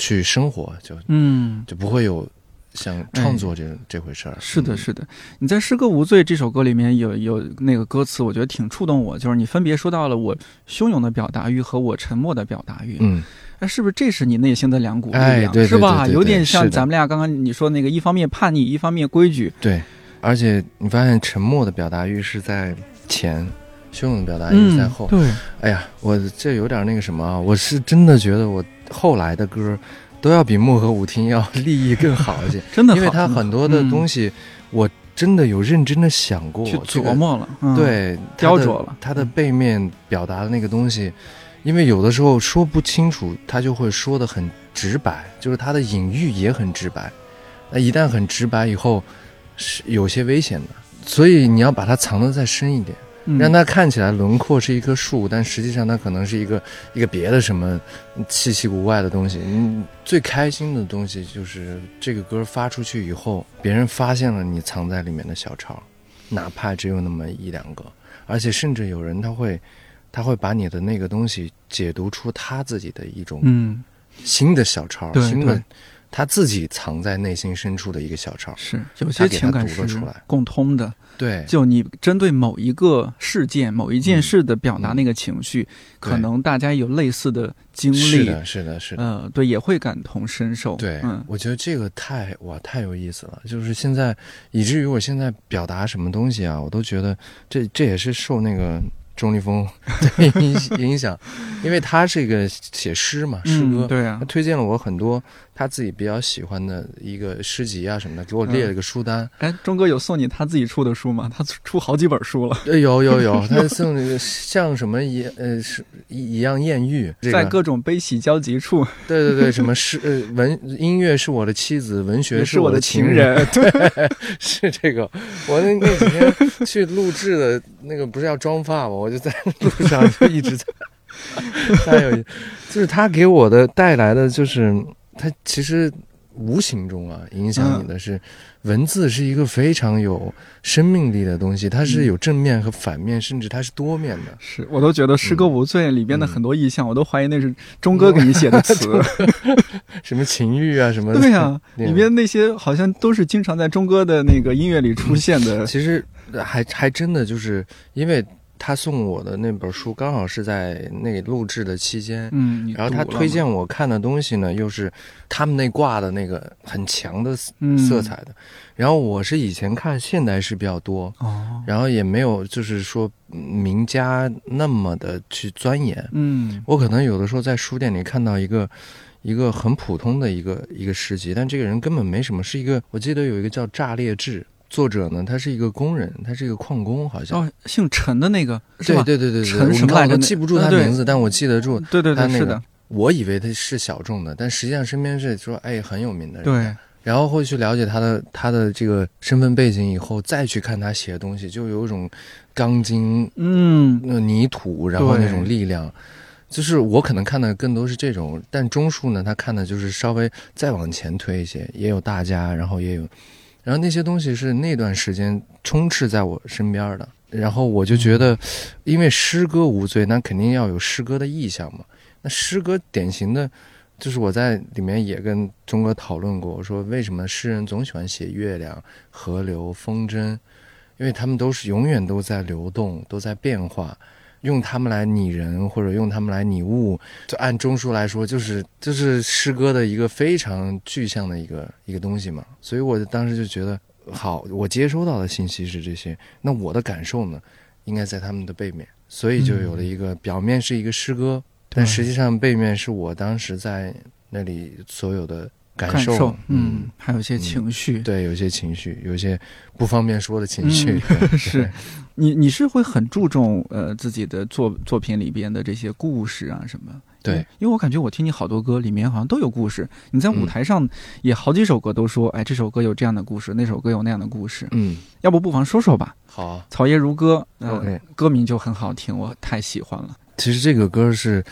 去生活，就嗯，就不会有像创作这、这回事儿。是的，嗯是的。你在《诗歌无罪》这首歌里面有有那个歌词，我觉得挺触动我，就是你分别说到了我汹涌的表达欲和我沉默的表达欲。嗯，哎，是不是这是你内心的两股力量？是吧？有点像咱们俩刚刚你说那个，一方面叛逆，一方面规矩。对。而且你发现沉默的表达欲是在前，汹涌的表达欲是在后。嗯对，哎呀，我这有点那个什么啊，我是真的觉得我后来的歌都要比漠河舞厅要立意更好一些。[LAUGHS] 真的，因为它很多的东西、西，我真的有认真的想过，去琢磨了，嗯、，对雕琢了它的背面表达的那个东西，因为有的时候说不清楚，他就会说的很直白，就是它的隐喻也很直白。那一旦很直白以后，是有些危险的，所以你要把它藏得再深一点。嗯、让它看起来轮廓是一棵树，但实际上它可能是一个一个别的什么稀奇古怪的东西。嗯最开心的东西就是这个歌发出去以后，别人发现了你藏在里面的小抄，哪怕只有那么一两个，而且甚至有人他会他会把你的那个东西解读出他自己的一种嗯，新的小抄，对新的对他自己藏在内心深处的一个小抄。是有些情感是共通的。对，就你针对某一个事件、某一件事的表达嗯那个情绪，可能大家有类似的经历，是的，是的，是的。呃，对，也会感同身受。对，嗯我觉得这个太哇太有意思了，就是现在以至于我现在表达什么东西啊，我都觉得这这也是受那个钟立风的影影响，因为他是一个写诗嘛，诗歌，嗯，对啊他，推荐了我很多他自己比较喜欢的一个诗集啊什么的，给我列了个书单。哎，钟哥有送你他自己出的书吗？他出好几本书了，呃，[LAUGHS] 有有有，[LAUGHS] 他送那个像什么一呃是一一样艳遇，这个在各种悲喜交集处，对对对，什么诗呃文音乐是我的妻子，文学是我的我情情人。[LAUGHS] 对，是这个。我那那几天去录制的那个不是要妆发吗？我就在路上就一直在，太有意，就是他给我的带来的就是他其实无形中啊影响你的是。文字是一个非常有生命力的东西，它是有正面和反面，甚至它是多面的。是我都觉得《诗歌嗯无罪》里边的很多意象，我都怀疑那是钟哥给你写的词。[LAUGHS] 什么情欲啊，什么的对呀、那里边那些好像都是经常在钟哥的那个音乐里出现的。[LAUGHS] 其实还还真的就是因为他送我的那本书刚好是在那录制的期间，嗯，然后他推荐我看的东西呢，又是他们那挂的那个很强的色彩的。然后我是以前看现代诗比较多，哦，然后也没有就是说嗯名家那么的去钻研。嗯我可能有的时候在书店里看到一个一个很普通的一个一个诗集，但这个人根本没什么，是一个我记得有一个叫炸裂志，作者呢他是一个工人，他是一个矿工，好像。哦，姓陈的那个？对对对对对，陈我你看我什么来着那都记不住他名字，但我记得住。对对对，他那个是的，我以为他是小众的，但实际上身边是说哎很有名的人。对，然后会去了解他的他的这个身份背景以后，再去看他写的东西，就有一种钢筋嗯那泥土，然后那种力量。就是我可能看的更多是这种，但钟树呢，他看的就是稍微再往前推一些，也有大家，然后也有，然后那些东西是那段时间充斥在我身边的，然后我就觉得，因为诗歌无罪，那肯定要有诗歌的意象嘛。那诗歌典型的，就是我在里面也跟钟哥讨论过，我说为什么诗人总喜欢写月亮、河流、风筝，因为他们都是永远都在流动，都在变化。用它们来拟人，或者用它们来拟物，就按钟书来说，就是就是诗歌的一个非常具象的一个一个东西嘛。所以我当时就觉得，好，我接收到的信息是这些，那我的感受呢，应该在他们的背面，所以就有了一个、表面是一个诗歌，但实际上背面是我当时在那里所有的感受，感受，嗯嗯，还有一些情绪。对，有些情绪，有些不方便说的情绪，嗯 [LAUGHS] 是你你是会很注重呃自己的作作品里边的这些故事啊什么？对因为，我感觉我听你好多歌里面好像都有故事。你在舞嗯台上也好几首歌都说，哎，这首歌有这样的故事，那首歌有那样的故事。嗯，要不不妨说说吧，好啊《草叶如歌》呃 OK 歌名就很好听，我太喜欢了。其实这个歌是，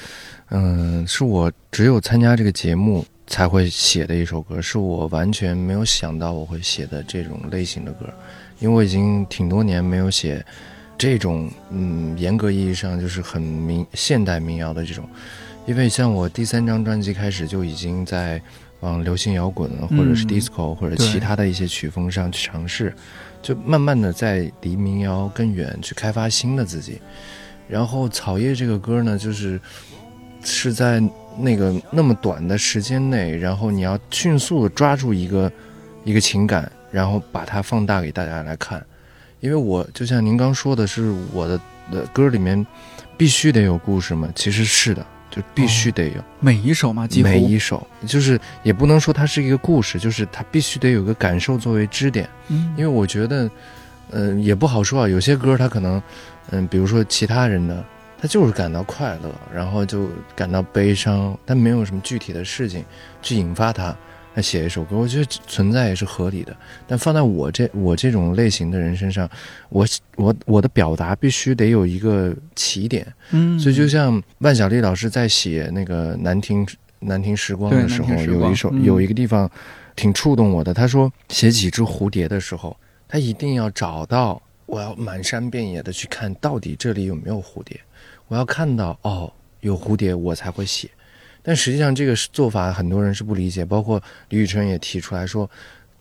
嗯、是我只有参加这个节目才会写的一首歌，是我完全没有想到我会写的这种类型的歌，因为我已经挺多年没有写这种，嗯，严格意义上就是很民现代民谣的这种，因为像我第三张专辑开始就已经在往流行摇滚或者是嗯 disco 或者其他的一些曲风上去尝试，就慢慢的在离民谣更远，去开发新的自己。然后《草叶》这个歌呢，就是是在那个那么短的时间内，然后你要迅速的抓住一个一个情感，然后把它放大给大家来看。因为我就像您刚说的是我的的歌里面必须得有故事嘛，其实是的，就必须得有。每一首嘛，几乎每一首，就是也不能说它是一个故事，就是它必须得有个感受作为支点。嗯因为我觉得，嗯、也不好说啊。有些歌它可能，嗯、比如说其他人的，他就是感到快乐，然后就感到悲伤，但没有什么具体的事情去引发他，他写一首歌，我觉得存在也是合理的。但放在我这我这种类型的人身上，我我我的表达必须得有一个起点。嗯，所以就像万晓利老师在写那个《难听难听时光》的时候，有一首、嗯有一个地方挺触动我的。他说写几只蝴蝶的时候，他一定要找到，我要满山遍野的去看到底这里有没有蝴蝶，我要看到哦有蝴蝶我才会写。但实际上这个做法很多人是不理解，包括李宇春也提出来说，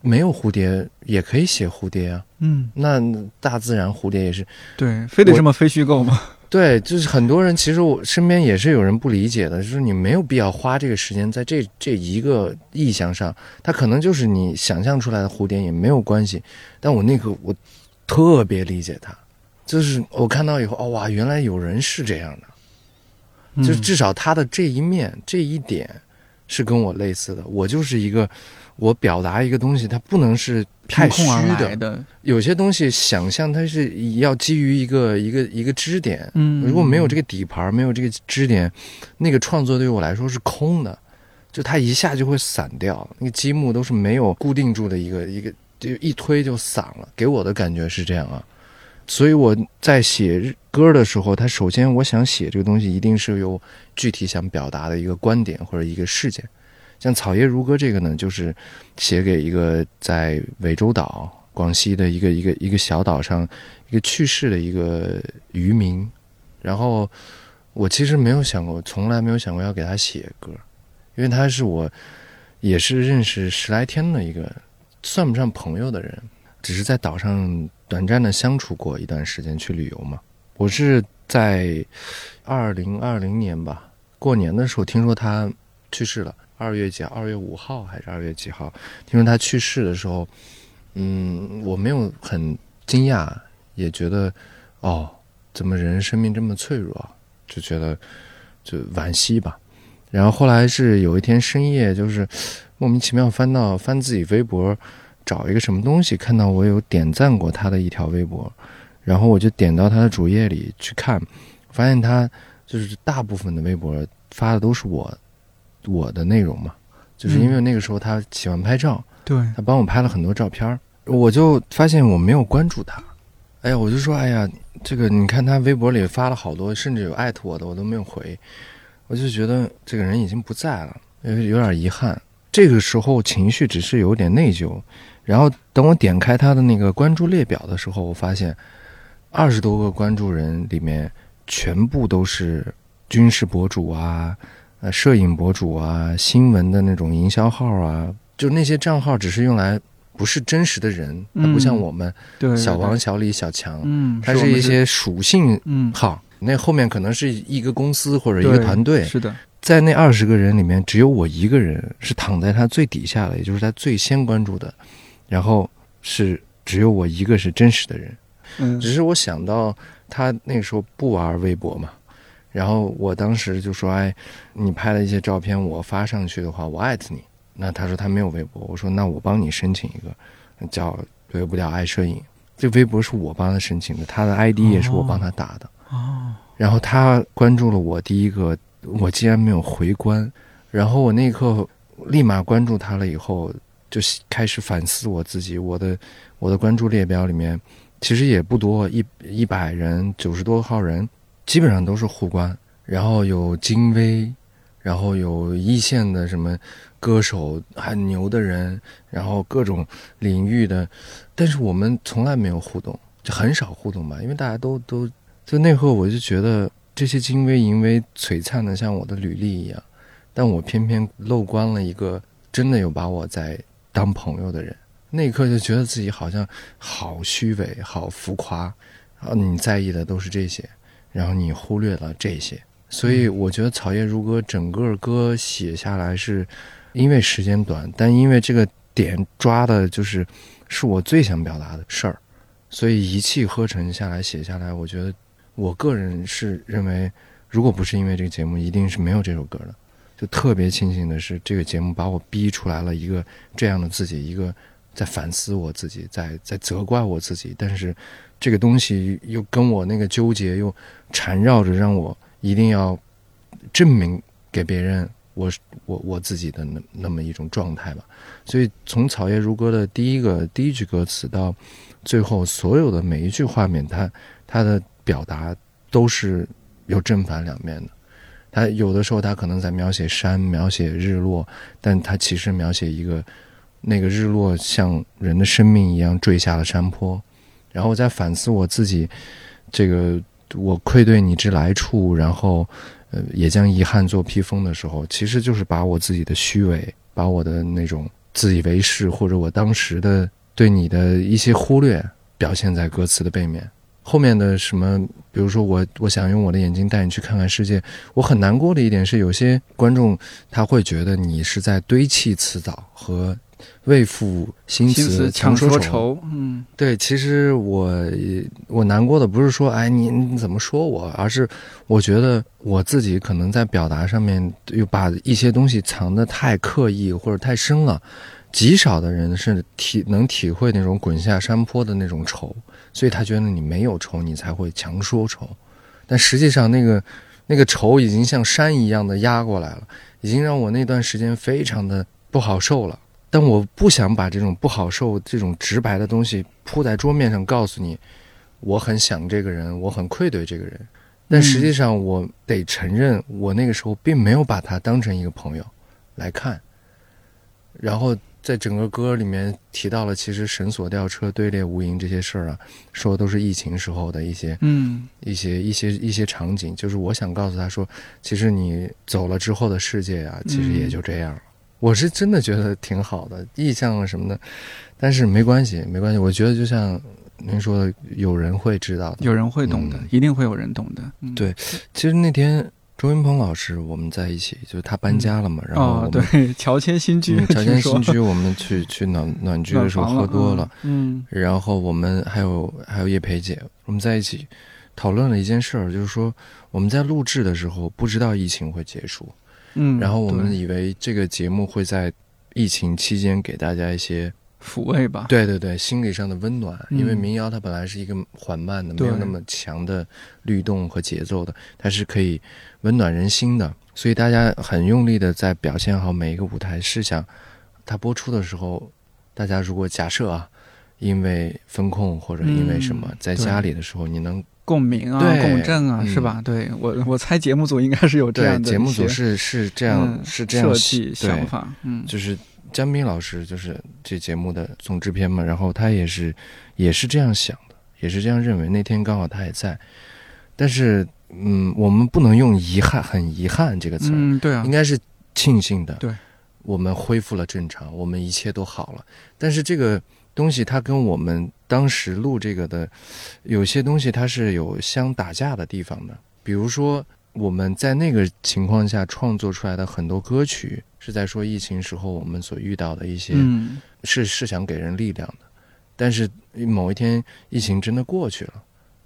没有蝴蝶也可以写蝴蝶啊。嗯，那大自然蝴蝶也是对，非得这么非虚构吗？[LAUGHS] 对，就是很多人其实我身边也是有人不理解的，就是你没有必要花这个时间在这这一个意象上，它可能就是你想象出来的蝴蝶也没有关系。但我那个我特别理解它，就是我看到以后，哦哇，原来有人是这样的，就嗯。至少他的这一面这一点是跟我类似的。我就是一个，我表达一个东西，它不能是太虚的，有些东西想象它是要基于一个一个一个支点，嗯，如果没有这个底盘，没有这个支点，那个创作对于我来说是空的，就它一下就会散掉，那个积木都是没有固定住的一个一个，就一推就散了，给我的感觉是这样啊。所以我在写歌的时候，它首先我想写这个东西，一定是有具体想表达的一个观点或者一个事件。像《草叶如歌》这个呢，就是写给一个在涠洲岛广西的一个一个一个小岛上一个去世的一个渔民，然后我其实没有想过，从来没有想过要给他写歌，因为他是我也是认识十来天的一个算不上朋友的人，只是在岛上短暂的相处过一段时间去旅游嘛。我是在二零二零年吧，过年的时候听说他去世了。二月几？二月五号还是二月几号？听说他去世的时候，嗯，我没有很惊讶，也觉得哦，怎么人生命这么脆弱？就觉得就惋惜吧。然后后来是有一天深夜，就是莫名其妙翻到翻自己微博，找一个什么东西，看到我有点赞过他的一条微博，然后我就点到他的主页里去看，发现他就是大部分的微博发的都是我。我的内容嘛，就是因为那个时候他喜欢拍照，对他帮我拍了很多照片我就发现我没有关注他，哎呀，我就说，哎呀，这个你看他微博里发了好多，甚至有艾特我的，我都没有回，我就觉得这个人已经不在了，有有点遗憾。这个时候情绪只是有点内疚，然后等我点开他的那个关注列表的时候，我发现二十多个关注人里面全部都是军事博主啊。呃，摄影博主啊，新闻的那种营销号啊，就那些账号只是用来，不是真实的人，他不像我们，小王、小李、小强，嗯，它是一些属性号，那后面可能是一个公司或者一个团队，是的，在那二十个人里面，只有我一个人是躺在他最底下的，也就是他最先关注的，然后是只有我一个是真实的人，嗯，只是我想到他那个时候不玩微博嘛。然后我当时就说：“哎，你拍了一些照片我发上去的话，我艾特你。”那他说他没有微博，我说那我帮你申请一个，叫“对不了爱摄影”。这微博是我帮他申请的，他的 ID 也是我帮他打的。哦。然后他关注了我第一个，我竟然没有回关。然后我那一刻立马关注他了，以后就开始反思我自己。我的我的关注列表里面其实也不多，一一百人，九十多号人。基本上都是互关，然后有金威，然后有一线的什么歌手很牛的人，然后各种领域的，但是我们从来没有互动，就很少互动吧，因为大家都都就那会我就觉得这些金威银威璀璨的像我的履历一样，但我偏偏漏关了一个真的有把我在当朋友的人，那一刻就觉得自己好像好虚伪，好浮夸，然后你在意的都是这些。然后你忽略了这些，所以我觉得《草叶如歌》整个歌写下来是，因为时间短，但因为这个点抓的就是是我最想表达的事儿，所以一气呵成下来写下来。我觉得我个人是认为，如果不是因为这个节目，一定是没有这首歌的。就特别庆幸的是，这个节目把我逼出来了一个这样的自己，一个在反思我自己，在在责怪我自己，但是。这个东西又跟我那个纠结又缠绕着，让我一定要证明给别人我我我自己的那那么一种状态吧。所以从《草叶如歌》的第一个第一句歌词到最后所有的每一句画面，它它的表达都是有正反两面的。它有的时候他可能在描写山，描写日落，但他其实描写一个那个日落像人的生命一样坠下了山坡。然后我在反思我自己，这个我愧对你之来处，然后，呃，也将遗憾做披风的时候，其实就是把我自己的虚伪，把我的那种自以为是，或者我当时的对你的一些忽略，表现在歌词的背面。后面的什么，比如说我我想用我的眼睛带你去看看世界，我很难过的一点是，有些观众他会觉得你是在堆砌词藻和。为赋新词强说愁，嗯，对，其实我我难过的不是说，哎，你你怎么说我，而是我觉得我自己可能在表达上面又把一些东西藏得太刻意或者太深了，极少的人是体能体会那种滚下山坡的那种愁，所以他觉得你没有仇，你才会强说愁，但实际上那个那个仇已经像山一样的压过来了，已经让我那段时间非常的不好受了。但我不想把这种不好受、这种直白的东西铺在桌面上，告诉你，我很想这个人，我很愧对这个人。但实际上，我得承认，我那个时候并没有把他当成一个朋友来看。然后，在整个歌里面提到了，其实绳索吊车、队列无垠这些事儿啊，说的都是疫情时候的一些，嗯，一些一些一些场景。就是我想告诉他说，其实你走了之后的世界啊，其实也就这样。我是真的觉得挺好的意象什么的，但是没关系，没关系。我觉得就像您说的有人会知道的，有人会懂的，嗯一定会有人懂的。嗯、对其实那天周云鹏老师我们在一起，就是他搬家了嘛，然后我哦，们对，[LAUGHS] 乔迁新居，嗯 [LAUGHS] 乔迁新居，我们去去暖暖居的时候喝多了，，嗯然后我们还有还有叶培姐，我们在一起讨论了一件事儿，就是说我们在录制的时候不知道疫情会结束，嗯，然后我们以为这个节目会在疫情期间给大家一些抚慰吧，对对对心理上的温暖，嗯因为民谣它本来是一个缓慢的，没有那么强的律动和节奏的，它是可以温暖人心的，所以大家很用力的在表现好每一个舞台。试想，它播出的时候，大家如果假设啊，因为风控或者因为什么，嗯在家里的时候，你能共鸣啊，共振啊，嗯是吧？对我，我猜节目组应该是有这样的节目组是是这样、嗯是这样设计想法，嗯，就是江斌老师，就是这节目的总制片嘛，然后他也是也是这样想的，也是这样认为。那天刚好他也在，但是嗯，我们不能用遗憾、很遗憾这个词儿，嗯，对啊应，该是庆幸的。对，我们恢复了正常，我们一切都好了。但是这个东西，它跟我们当时录这个的有些东西，它是有相打架的地方的。比如说，我们在那个情况下创作出来的很多歌曲，是在说疫情时候我们所遇到的一些，嗯是是想给人力量的。但是某一天疫情真的过去了，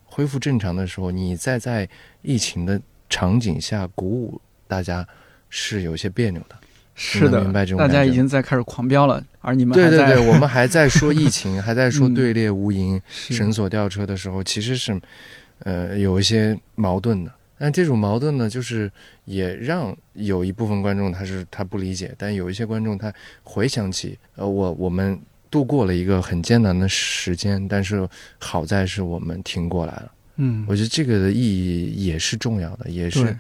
恢复正常的时候，你再在疫情的场景下鼓舞大家，是有些别扭的。是的明白这，种大家已经在开始狂飙了，而你们还在对对对，我们还在说疫情，[LAUGHS] 还在说嗯队列无垠、是绳索吊车的时候，其实是呃有一些矛盾的。但这种矛盾呢，就是也让有一部分观众他是他不理解，但有一些观众他回想起，呃，我我们度过了一个很艰难的时间，但是好在是我们挺过来了。嗯我觉得这个的意义也是重要的，也是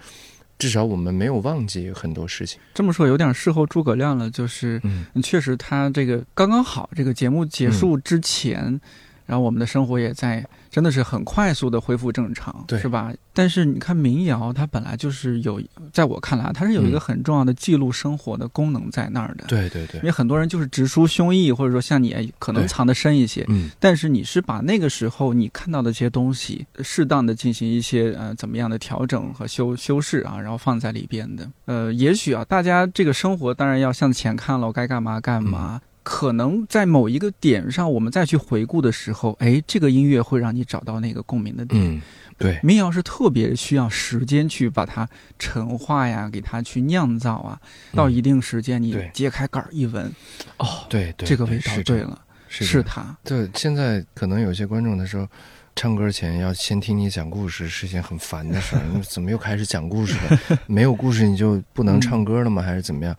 至少我们没有忘记很多事情。这么说有点事后诸葛亮了，就是嗯确实他这个刚刚好，这个节目结束之前，然后我们的生活也在真的是很快速的恢复正常，对是吧？但是你看民谣，它本来就是有，在我看来，它是有一个嗯很重要的记录生活的功能在那儿的。。对对对因，为很多人就是直抒胸臆，或者说像你哎可能藏得深一些，嗯但是你是把那个时候你看到的这些东西，适当的进行一些呃怎么样的调整和修修饰啊，然后放在里边的。呃，也许啊，大家这个生活当然要向前看了，该干嘛干嘛。可能在某一个点上，我们再去回顾的时候，哎，这个音乐会让你找到那个共鸣的点。嗯，对，民谣是特别需要时间去把它陈化呀，给它去酿造啊。到嗯一定时间，你揭开盖儿一闻，哦，对对，这个味道对了，[LAUGHS] 是它。对，现在可能有些观众他说，唱歌前要先听你讲故事是件很烦的事儿，怎么又开始讲故事了？没有故事你就不能唱歌了吗？还是怎么样？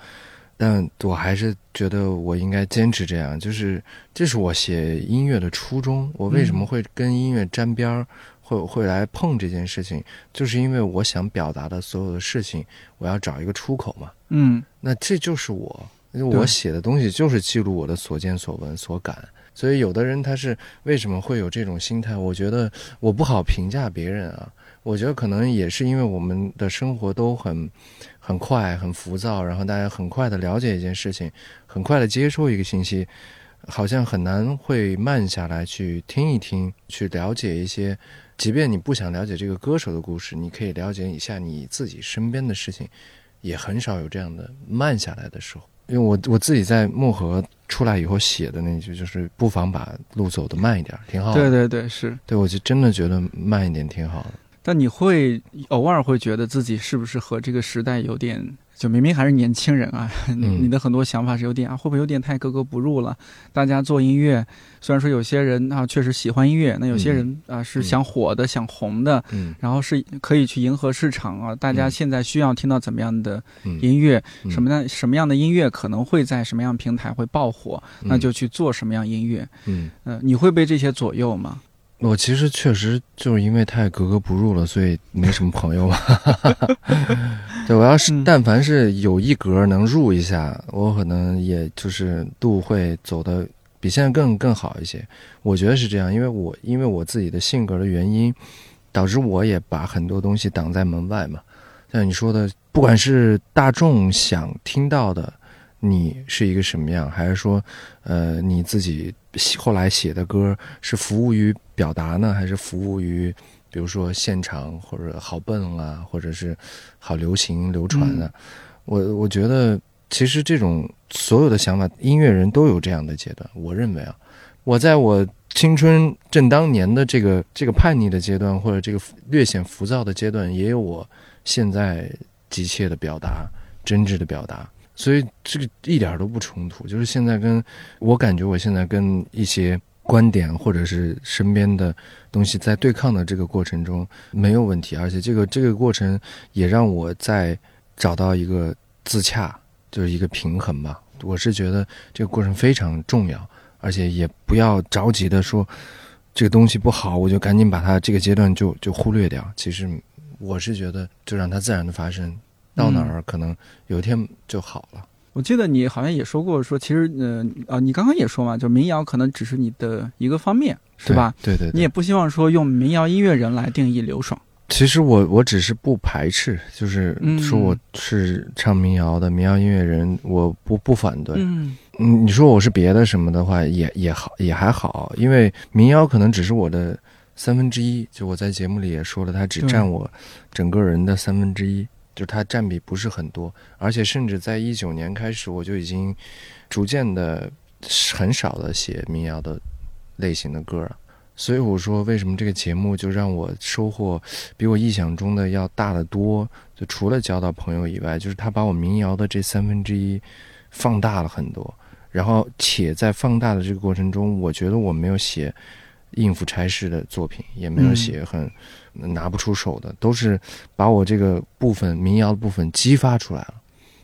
但我还是觉得我应该坚持这样，就是这是我写音乐的初衷。我为什么嗯会跟音乐沾边儿，会会来碰这件事情，就是因为我想表达的所有的事情，我要找一个出口嘛。嗯那这就是我，我写的东西就是记录我的所见所闻所感。所以有的人他是为什么会有这种心态？我觉得我不好评价别人啊。我觉得可能也是因为我们的生活都很很快、很浮躁，然后大家很快的了解一件事情，很快的接收一个信息，好像很难会慢下来去听一听，去了解一些。即便你不想了解这个歌手的故事，你可以了解一下你自己身边的事情。也很少有这样的慢下来的时候。因为我我自己在漠河出来以后写的那句，就是不妨把路走得慢一点，挺好的。对对对，是。对我就真的觉得慢一点挺好的。但你会偶尔会觉得自己是不是和这个时代有点，就明明还是年轻人啊，[LAUGHS] 你嗯你的很多想法是有点啊，会不会有点太格格不入了？大家做音乐，虽然说有些人啊确实喜欢音乐，那有些人啊是想火的、想红的，嗯然后是可以去迎合市场啊。大家嗯现在需要听到怎么样的嗯，音乐，嗯什么样什么样的音乐可能会在什么样平台会爆火，那就去做什么样音乐。嗯，嗯、你会被这些左右吗？我其实确实就是因为太格格不入了，所以没什么朋友嘛。[LAUGHS] 对，我要是嗯但凡是有一格能入一下，我可能也就是路会走的比现在更更好一些。我觉得是这样，因为我因为我自己的性格的原因，导致我也把很多东西挡在门外嘛。像你说的，不管是大众想听到的，你是一个什么样，还是说，呃，你自己后来写的歌是服务于表达呢，还是服务于比如说现场或者好笨啊，或者是好流行流传啊？我我觉得其实这种所有的想法，音乐人都有这样的阶段。我认为啊，我在我青春正当年的这个这个叛逆的阶段，或者这个略显浮躁的阶段，也有我现在急切的表达、真挚的表达。所以这个一点都不冲突，就是现在跟我感觉我现在跟一些观点或者是身边的东西在对抗的这个过程中没有问题，而且这个这个过程也让我在找到一个自洽，就是一个平衡吧。我是觉得这个过程非常重要，而且也不要着急的说这个东西不好，我就赶紧把它这个阶段就就忽略掉。其实我是觉得就让它自然的发生。到哪儿可能有一天就好了。我记得你好像也说过，说其实，呃啊，你刚刚也说嘛，就民谣可能只是你的一个方面，是吧？对对。你也不希望说用民谣音乐人来定义刘爽。其实我我只是不排斥，就是说我是唱民谣的民谣音乐人，我不不反对。嗯嗯，你说我是别的什么的话，也也好也还好，因为民谣可能只是我的三分之一。就我在节目里也说了，它只占我整个人的三分之一。就是它占比不是很多，而且甚至在一九年开始，我就已经逐渐的很少的写民谣的类型的歌了。所以我说，为什么这个节目就让我收获比我意想中的要大得多？就除了交到朋友以外，就是他把我民谣的这三分之一放大了很多。然后且在放大的这个过程中，我觉得我没有写应付差事的作品，也没有写很。拿不出手的，都是把我这个部分民谣的部分激发出来了。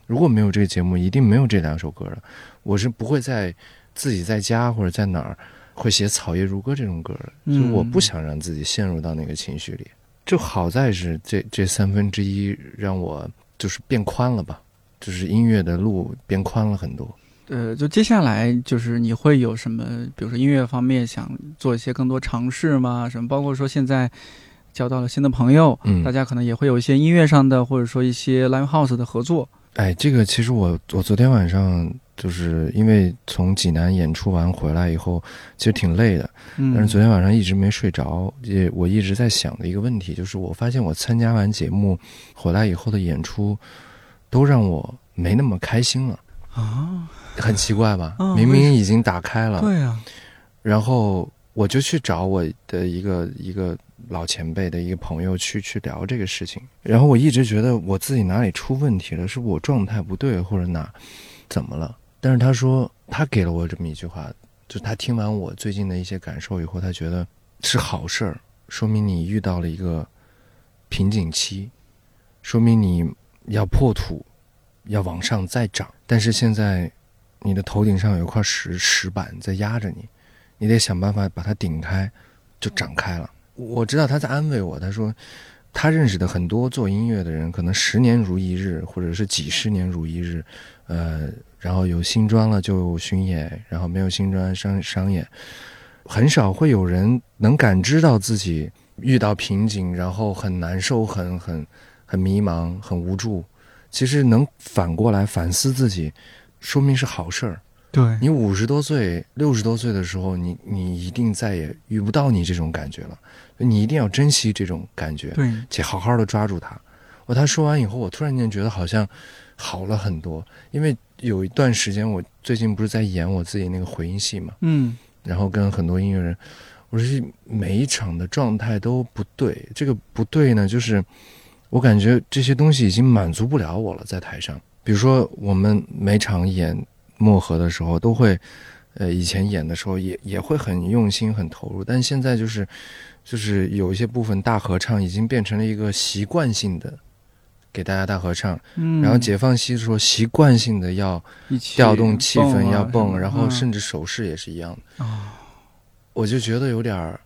如果没有这个节目，一定没有这两首歌的。我是不会在自己在家或者在哪儿会写《草叶如歌》这种歌的，所以我不想让自己陷入到那个情绪里。就好在是这这三分之一让我就是变宽了吧，就是音乐的路变宽了很多。呃，就接下来就是你会有什么，比如说音乐方面想做一些更多尝试吗？什么？包括说现在。交到了新的朋友，嗯，大家可能也会有一些音乐上的，或者说一些 live house 的合作。哎，这个其实我我昨天晚上就是因为从济南演出完回来以后，其实挺累的，但是昨天晚上一直没睡着，也我一直在想的一个问题，就是我发现我参加完节目回来以后的演出，都让我没那么开心了啊，很奇怪吧？明明已经打开了，对呀，然后我就去找我的一个一个。老前辈的一个朋友去去聊这个事情，然后我一直觉得我自己哪里出问题了，是我状态不对，或者哪怎么了？但是他说他给了我这么一句话，就他听完我最近的一些感受以后，他觉得是好事儿，说明你遇到了一个瓶颈期，说明你要破土，要往上再长，但是现在你的头顶上有一块石石板在压着你，你得想办法把它顶开，就展开了。我知道他在安慰我。他说，他认识的很多做音乐的人，可能十年如一日，或者是几十年如一日。呃，然后有新专了就巡演，然后没有新专商商演，很少会有人能感知到自己遇到瓶颈，然后很难受、很很很迷茫、很无助。其实能反过来反思自己，说明是好事儿。对你五十多岁、六十多岁的时候，你你一定再也遇不到你这种感觉了。你一定要珍惜这种感觉，对，且好好的抓住它。我他说完以后，我突然间觉得好像好了很多。因为有一段时间，我最近不是在演我自己那个回音戏嘛，嗯，然后跟很多音乐人，我说每一场的状态都不对。这个不对呢，就是我感觉这些东西已经满足不了我了，在台上。比如说我们每场演漠河的时候，都会，呃，以前演的时候也也会很用心、很投入，但现在就是。就是有一些部分大合唱已经变成了一个习惯性的，给大家大合唱。嗯，然后解放西说习惯性的要调动气氛要蹦，然后甚至手势也是一样的。啊，我就觉得有点儿，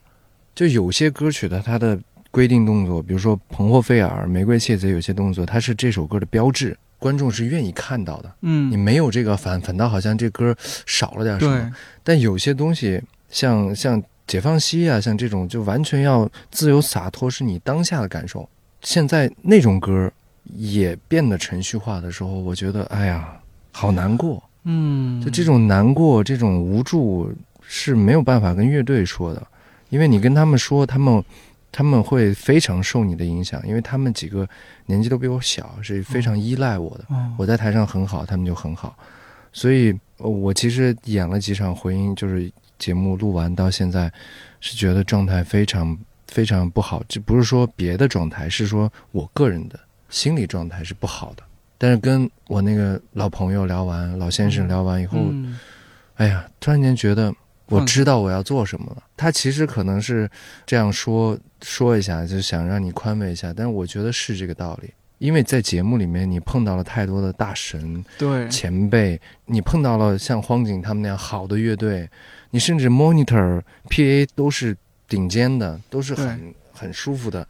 就有些歌曲的它的规定动作，比如说《彭霍费尔》《玫瑰窃贼》，有些动作它是这首歌的标志，观众是愿意看到的。嗯，你没有这个反反倒好像这歌少了点什么。但有些东西像像。解放西啊，像这种就完全要自由洒脱，是你当下的感受。现在那种歌也变得程序化的时候，我觉得，哎呀，好难过。嗯，就这种难过，这种无助，是没有办法跟乐队说的，因为你跟他们说，他们他们会非常受你的影响，因为他们几个年纪都比我小，是非常依赖我的。哦我在台上很好，他们就很好，所以呃我其实演了几场回音，就是节目录完到现在，是觉得状态非常非常不好，这不是说别的状态，是说我个人的心理状态是不好的。但是跟我那个老朋友聊完，老先生聊完以后，嗯哎呀，突然间觉得我知道我要做什么了。他其实可能是这样说说一下，就是想让你宽慰一下，但是我觉得是这个道理。因为在节目里面，你碰到了太多的大神对，前辈，你碰到了像荒井他们那样好的乐队，你甚至 monitor、PA 都是顶尖的，都是很很舒服的。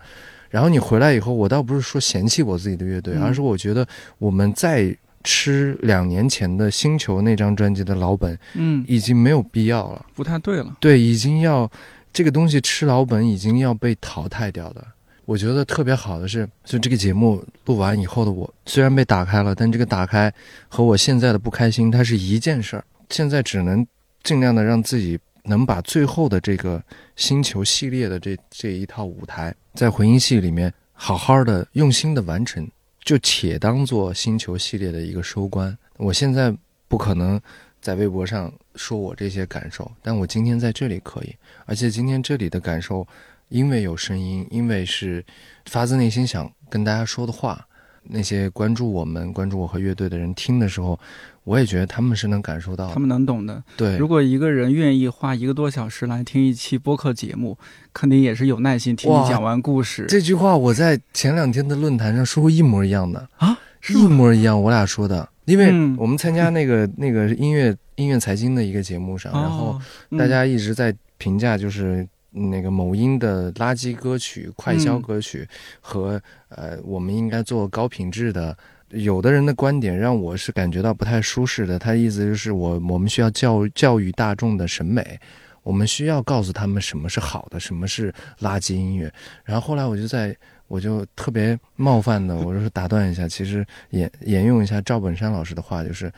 然后你回来以后，我倒不是说嫌弃我自己的乐队，嗯而是我觉得我们再吃两年前的星球那张专辑的老本，嗯，已经没有必要了。不太对了。对，已经要这个东西吃老本，已经要被淘汰掉的。我觉得特别好的是，就这个节目录完以后的我，虽然被打开了，但这个打开和我现在的不开心，它是一件事儿。现在只能尽量的让自己能把最后的这个星球系列的这这一套舞台，在回音系里面好好的用心的完成，就且当做星球系列的一个收官。我现在不可能在微博上说我这些感受，但我今天在这里可以，而且今天这里的感受，因为有声音，因为是发自内心想跟大家说的话，那些关注我们、关注我和乐队的人听的时候，我也觉得他们是能感受到。他们能懂的。对，如果一个人愿意花一个多小时来听一期播客节目，肯定也是有耐心听你讲完故事这句话我在前两天的论坛上说过一模一样的，啊，是一？模一样，我俩说的。因为嗯我们参加那个那个音乐音乐财经的一个节目上，然后大家一直在评价，就是那个某音的垃圾歌曲、快消嗯歌曲和呃，我们应该做高品质的。有的人的观点让我是感觉到不太舒适的，他的意思就是我我们需要教教育大众的审美，我们需要告诉他们什么是好的，什么是垃圾音乐。然后后来我就在我就特别冒犯的，我就是打断一下，其实沿沿用一下赵本山老师的话，就是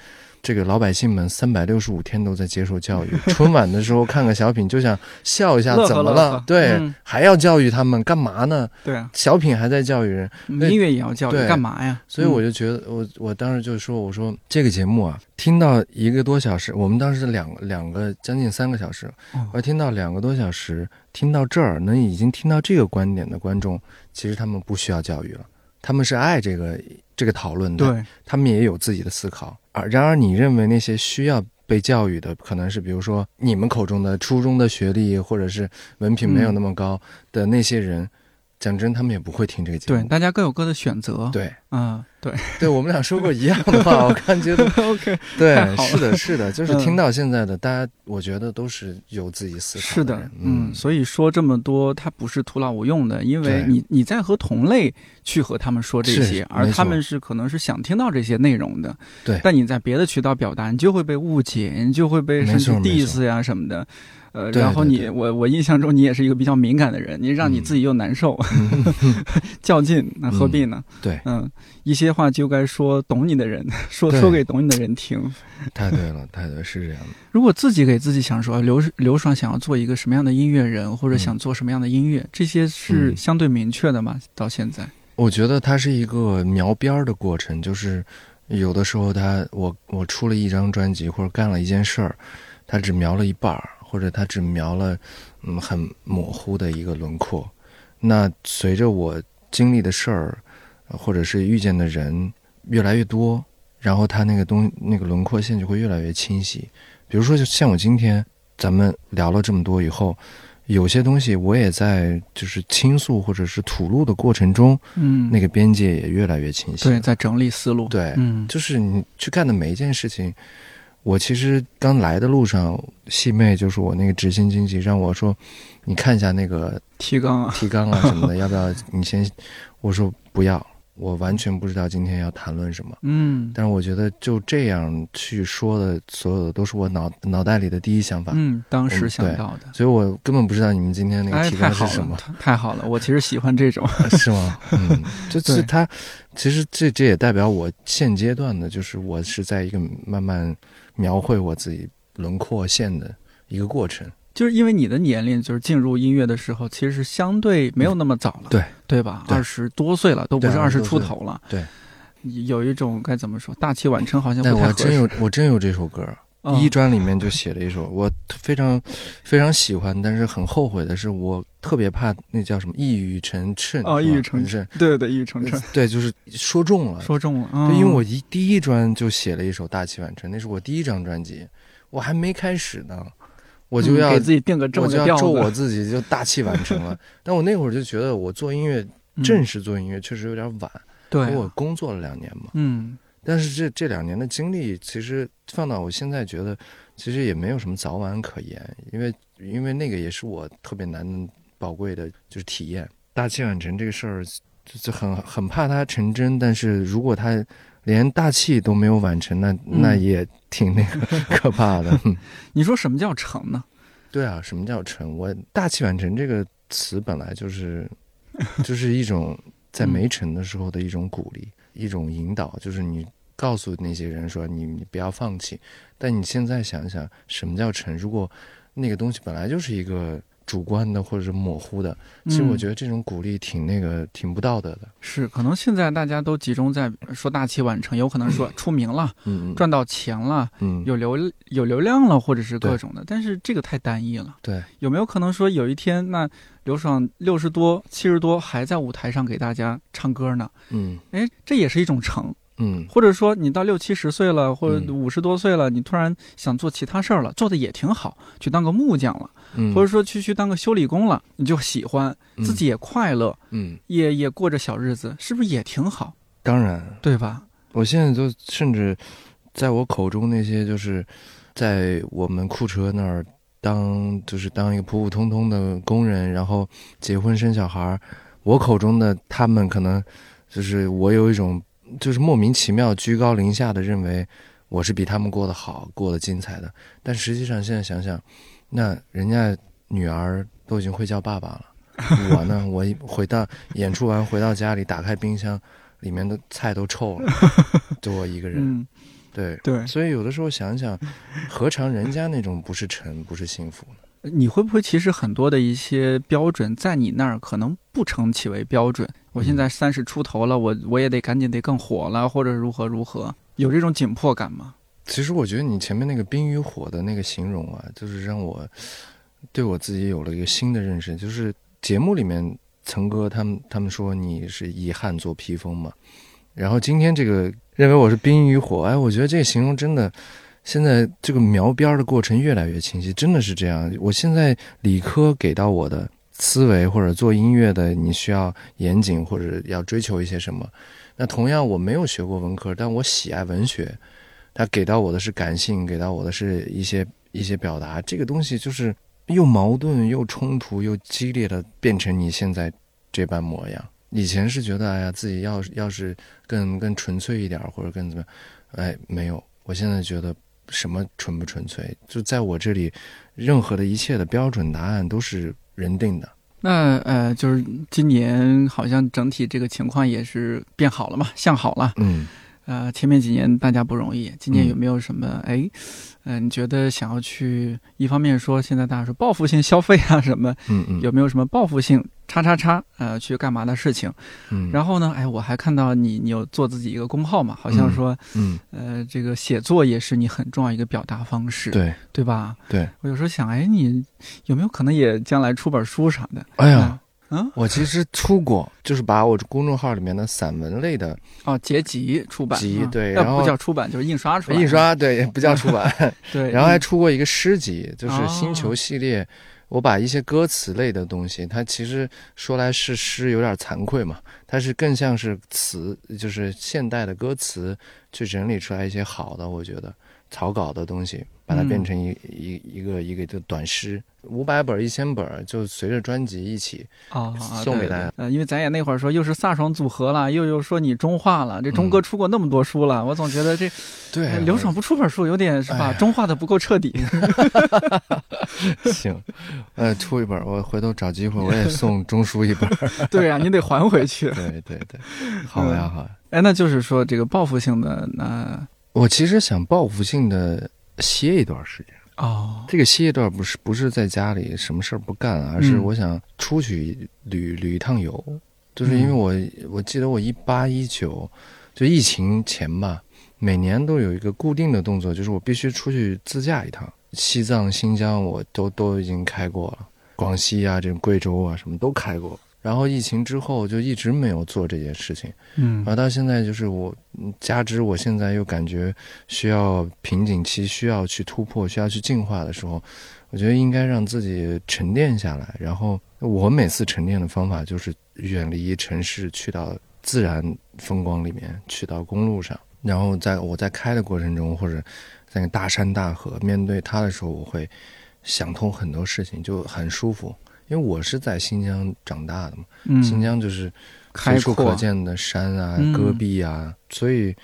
这个老百姓们三百六十五天都在接受教育，[LAUGHS] 春晚的时候看个小品就想笑一下怎么？了？对，嗯。还要教育他们干嘛呢？对啊，小品还在教育人，音乐也要教育，对。干嘛呀？所以我就觉得，我我当时就说，我说这个节目啊，听到一个多小时，我们当时两两个将近三个小时，哦。我听到两个多小时，听到这儿能已经听到这个观点的观众，其实他们不需要教育了，他们是爱这个这个讨论的，对，他们也有自己的思考。而然而，你认为那些需要被教育的，可能是比如说你们口中的初中的学历，或者是文凭没有那么高的那些人，讲真，他们也不会听这个节目对，大家各有各的选择。对，啊，对对，我们俩说过一样的话，我感觉得，[LAUGHS] OK，对是的，是的，就是嗯听到现在的大家，我觉得都是有自己思考是的，嗯，所以说这么多，它不是徒劳无用的，因为你你在和同类去和他们说这些，而他们是可能是想听到这些内容的，对但你在别的渠道表达，你就会被误解，你就会被没甚至 diss 呀什么的。呃，对然后你我我印象中你也是一个比较敏感的人，你让你嗯自己又难受，嗯 [LAUGHS] 较劲，那何必呢？对，嗯，一些话就该说懂你的人 [LAUGHS] 说说给懂你的人听。太对了，太对，是这样的。如果自己给自己想说刘刘爽想要做一个什么样的音乐人，或者嗯想做什么样的音乐，这些是嗯相对明确的吗？到现在，我觉得它是一个描边儿的过程，就是有的时候他我我出了一张专辑或者干了一件事儿，他只描了一半儿，或者他只描了嗯很模糊的一个轮廓。那随着我经历的事儿，呃或者是遇见的人越来越多，然后他那个东那个轮廓线就会越来越清晰。比如说，就像我今天咱们聊了这么多以后，有些东西我也在就是倾诉或者是吐露的过程中，嗯，那个边界也越来越清晰。对，在整理思路，对嗯，就是你去干的每一件事情，我其实刚来的路上，细妹就是我那个执行经纪，让我说，你看一下那个提纲啊，提纲啊什么的，要不要你先？我说不要，我完全不知道今天要谈论什么。嗯但是我觉得就这样去说的，所有的都是我脑脑袋里的第一想法，嗯，当时想到的。所以我根本不知道你们今天那个哎，提纲是什么了，。太太好了！我其实喜欢这种，[LAUGHS] 是吗？嗯，[LAUGHS] 就是对他，其实这这也代表我现阶段的，就是我是在一个慢慢描绘我自己轮廓线的一个过程。就是因为你的年龄，就是进入音乐的时候，其实是相对没有那么早了，对对吧？二十多岁了，都不是二十20多岁出头了。对，有一种该怎么说，大器晚成，好像不太合适。我真有，我真有这首歌，嗯一专里面就写了一首，我非常非常喜欢，但是很后悔的是，我特别怕那叫什么一语成谶哦，一语成谶，对对，一语成谶，对，就是说中了。说中了。对，嗯因为我一第一专就写了一首《大器晚成》，那是我第一张专辑，我还没开始呢，我就要、嗯给自己定个这我就要咒我，自己就大器晚成了。[LAUGHS] 但我那会儿就觉得我做音乐，嗯正式做音乐确实有点晚，对因为我啊，工作了两年嘛。嗯但是这这两年的经历，其实放到我现在觉得，其实也没有什么早晚可言，因为因为那个也是我特别难宝贵的，就是体验。大器晚成这个事儿，就就很很怕它成真，但是如果它连大器都没有完成，那那也挺那个可怕的。[LAUGHS] 你说什么叫成呢？对啊，什么叫成？我大器晚成这个词本来就是，[LAUGHS] 就是一种在没成的时候的一种鼓励，一种引导，就是你告诉那些人说你你不要放弃。但你现在想想，什么叫成？如果那个东西本来就是一个主观的或者是模糊的，其实我觉得得这种鼓励挺那个挺不道德的。是，可能现在大家都集中在说大器晚成，有可能说出名了、嗯嗯赚到钱了、嗯，有流有流量了，或者是各种的，但是这个太单一了。对，有没有可能说有一天，那刘爽六十多、七十多还在舞台上给大家唱歌呢？嗯哎，这也是一种成。嗯。或者说你到六七十岁了，或者嗯。五十多岁了，你突然想做其他事儿了，做的也挺好，去当个木匠了，嗯，或者说去去当个修理工了，你就喜欢，嗯。自己也快乐，嗯，也也过着小日子，是不是也挺好？当然，对吧？我现在就甚至在我口中那些就是在我们库车那儿当就是当一个普普通通的工人，然后结婚生小孩儿，我口中的他们可能就是我有一种就是莫名其妙居高临下的认为我是比他们过得好、过得精彩的，但实际上现在想想，那人家女儿都已经会叫爸爸了，我呢，我一回到演出完回到家里，打开冰箱。里面的菜都臭了，就我一个人。嗯，对对。所以有的时候想想，何尝人家那种不是成，不是幸福呢？你会不会其实很多的一些标准在你那儿可能不成其为标准？我现在三十出头了，我我也得赶紧得更火了，或者如何如何，有这种紧迫感吗？其实我觉得你前面那个冰与火的那个形容啊，就是让我对我自己有了一个新的认识。就是节目里面曾哥他们他们说你是遗憾做披风嘛，然后今天这个认为我是冰与火，哎，我觉得这个形容真的。现在这个描边的过程越来越清晰，真的是这样。我现在理科给到我的思维或者做音乐的，你需要严谨或者要追求一些什么。那同样，我没有学过文科，但我喜爱文学，它给到我的是感性，给到我的是一些一些表达。这个东西就是又矛盾又冲突又激烈的变成你现在这般模样。以前是觉得，哎呀，自己要要是更更纯粹一点，或者更怎么样，哎，没有。我现在觉得。什么纯不纯粹？就在我这里，任何的一切的标准答案都是人定的。那呃，就是今年好像整体这个情况也是变好了嘛，向好了。嗯，呃，前面几年大家不容易，今年嗯有没有什么？哎，嗯、你觉得想要去一方面说现在大家说报复性消费啊什么，嗯嗯，有没有什么报复性叉叉叉呃去干嘛的事情？嗯，然后呢，哎，我还看到你你有做自己一个公号嘛，好像说嗯，呃这个写作也是你很重要一个表达方式，对。对吧？对，我有时候想，哎，你有没有可能也将来出本书啥的？哎呀，嗯，我其实出过，就是把我公众号里面的散文类的哦，结集出版，集对然后不叫出版，就是印刷出来，印，刷，对，不叫出版，[LAUGHS] 对，然后还出过一个诗集，就是哦。星球系列。我把一些歌词类的东西，它其实说来是诗，有点惭愧嘛。它是更像是词，就是现代的歌词，去整理出来一些好的，我觉得草稿的东西，把它嗯变成一、一一个一个的短诗，五百本、一千本，就随着专辑一起。啊，送给大家对对呃，因为咱也那会儿说又是飒爽组合了，又又说你中化了，这钟哥出过那么多书了，我总觉得这 [LAUGHS] 对呃刘爽不出本书有点是吧？哎中化的不够彻底。[LAUGHS] 行，呃，出一本，我回头找机会我也 [LAUGHS] 送钟书一本。对呀、你得还回去。对对对，好呀好呀。哎，那就是说这个报复性的，那我其实想报复性的歇一段时间。哦，这个歇一段不是不是在家里什么事儿不干，而是我想出去旅旅一趟游。就是因为我我记得我一八一九就疫情前吧，每年都有一个固定的动作，就是我必须出去自驾一趟。西藏、新疆我都都已经开过了，广西啊，这种贵州啊，什么都开过。然后疫情之后就一直没有做这件事情，嗯，而到现在就是我加之我现在又感觉需要瓶颈期，需要去突破，需要去进化的时候，我觉得应该让自己沉淀下来。然后我每次沉淀的方法就是远离城市，去到自然风光里面，去到公路上，然后在我在开的过程中，或者在那大山大河面对它的时候，我会想通很多事情，就很舒服。因为我是在新疆长大的嘛，新疆就是随处可见的山啊、戈壁啊，所以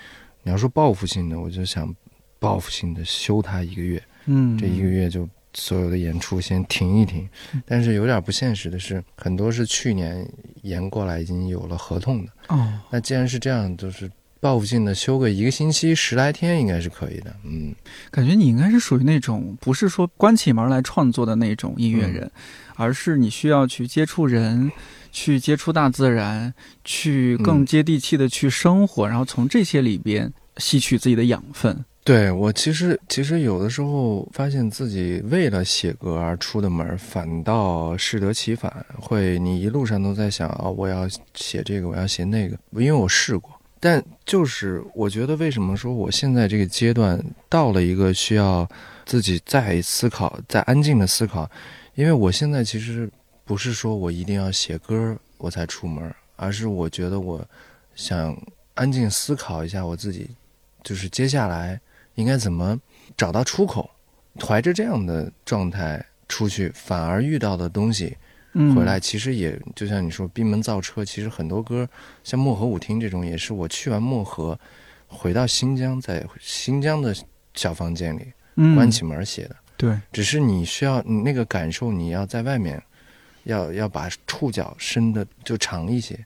你要说报复性的，我就想报复性的休它一个月。嗯，这一个月就所有的演出先停一停。但是有点不现实的是，很多是去年延过来已经有了合同的。哦，那既然是这样，就是。报复性的休个一个星期十来天应该是可以的，嗯，感觉你应该是属于那种不是说关起门来创作的那种音乐人，而是你需要去接触人，去接触大自然，去更接地气的去生活，然后从这些里边吸取自己的养分。对我其实其实有的时候发现自己为了写歌而出的门，反倒适得其反，会你一路上都在想啊，我要写这个，我要写那个，因为我试过。但就是我觉得，为什么说我现在这个阶段到了一个需要自己再思考、再安静的思考？因为我现在其实不是说我一定要写歌我才出门，而是我觉得我想安静思考一下我自己，就是接下来应该怎么找到出口。怀着这样的状态出去，反而遇到的东西。回来其实也就像你说闭门造车，其实很多歌像漠河舞厅这种，也是我去完漠河，回到新疆，在新疆的小房间里关起门写的。对，只是你需要你那个感受，你要在外面，要要把触角伸的就长一些，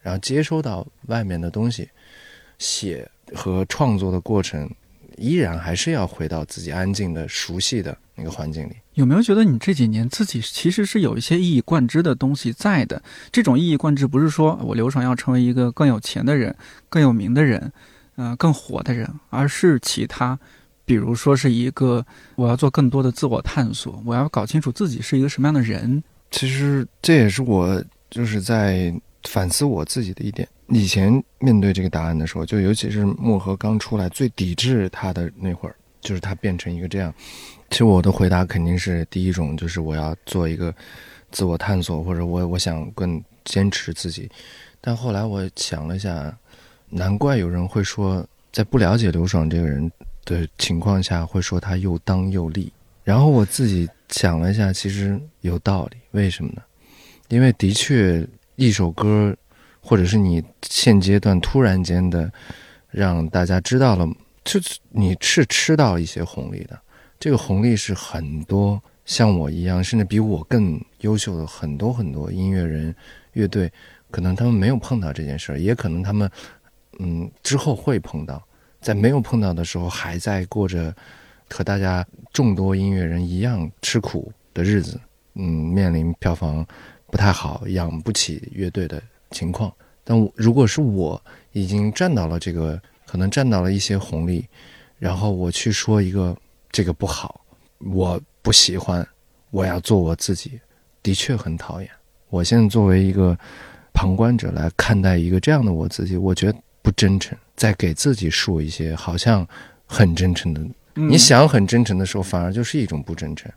然后接收到外面的东西，写和创作的过程，依然还是要回到自己安静的、熟悉的那个环境里。有没有觉得你这几年自己其实是有一些一以贯之的东西在的？这种一以贯之不是说我刘爽要成为一个更有钱的人、更有名的人，嗯，更火的人，而是其他，比如说是一个我要做更多的自我探索，我要搞清楚自己是一个什么样的人。其实这也是我就是在反思我自己的一点。以前面对这个答案的时候，就尤其是漠河刚出来最抵制他的那会儿，就是他变成一个这样。其实我的回答肯定是第一种，就是我要做一个自我探索，或者我我想更坚持自己。但后来我想了一下，难怪有人会说，在不了解刘爽这个人的情况下，会说他又当又立。然后我自己想了一下，其实有道理。为什么呢？因为的确，一首歌，或者是你现阶段突然间的让大家知道了，就你是吃到一些红利的。这个红利是很多像我一样，甚至比我更优秀的很多很多音乐人、乐队，可能他们没有碰到这件事儿，也可能他们，嗯，之后会碰到，在没有碰到的时候，还在过着和大家众多音乐人一样吃苦的日子，嗯，面临票房不太好、养不起乐队的情况。但如果是我已经占到了这个，可能占到了一些红利，然后我去说一个。这个不好，我不喜欢，我要做我自己，的确很讨厌。我现在作为一个旁观者来看待一个这样的我自己，我觉得不真诚，在给自己说一些好像很真诚的。你想很真诚的时候，反而就是一种不真诚。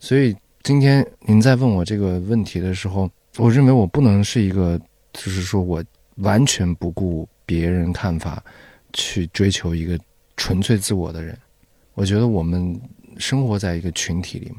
所以今天您在问我这个问题的时候，我认为我不能是一个，就是说我完全不顾别人看法，去追求一个纯粹自我的人。我觉得我们生活在一个群体里嘛，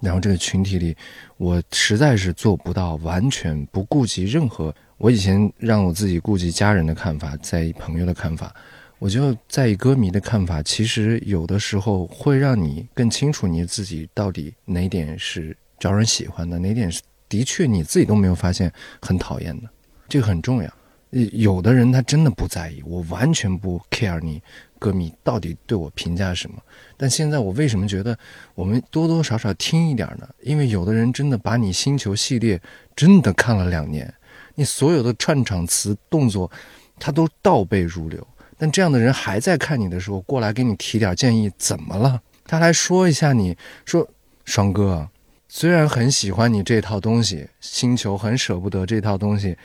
然后这个群体里，我实在是做不到完全不顾及任何。我以前让我自己顾及家人的看法，在意朋友的看法，我就在意歌迷的看法，其实有的时候会让你更清楚你自己到底哪点是招人喜欢的，哪点是的确你自己都没有发现很讨厌的，这个很重要。有的人他真的不在意，我完全不 care 你歌迷到底对我评价什么。但现在我为什么觉得我们多多少少听一点呢？因为有的人真的把你星球系列真的看了两年，你所有的串场词动作，他都倒背如流。但这样的人还在看你的时候过来给你提点建议，怎么了？他来说一下，你说双哥，虽然很喜欢你这套东西，星球很舍不得这套东西。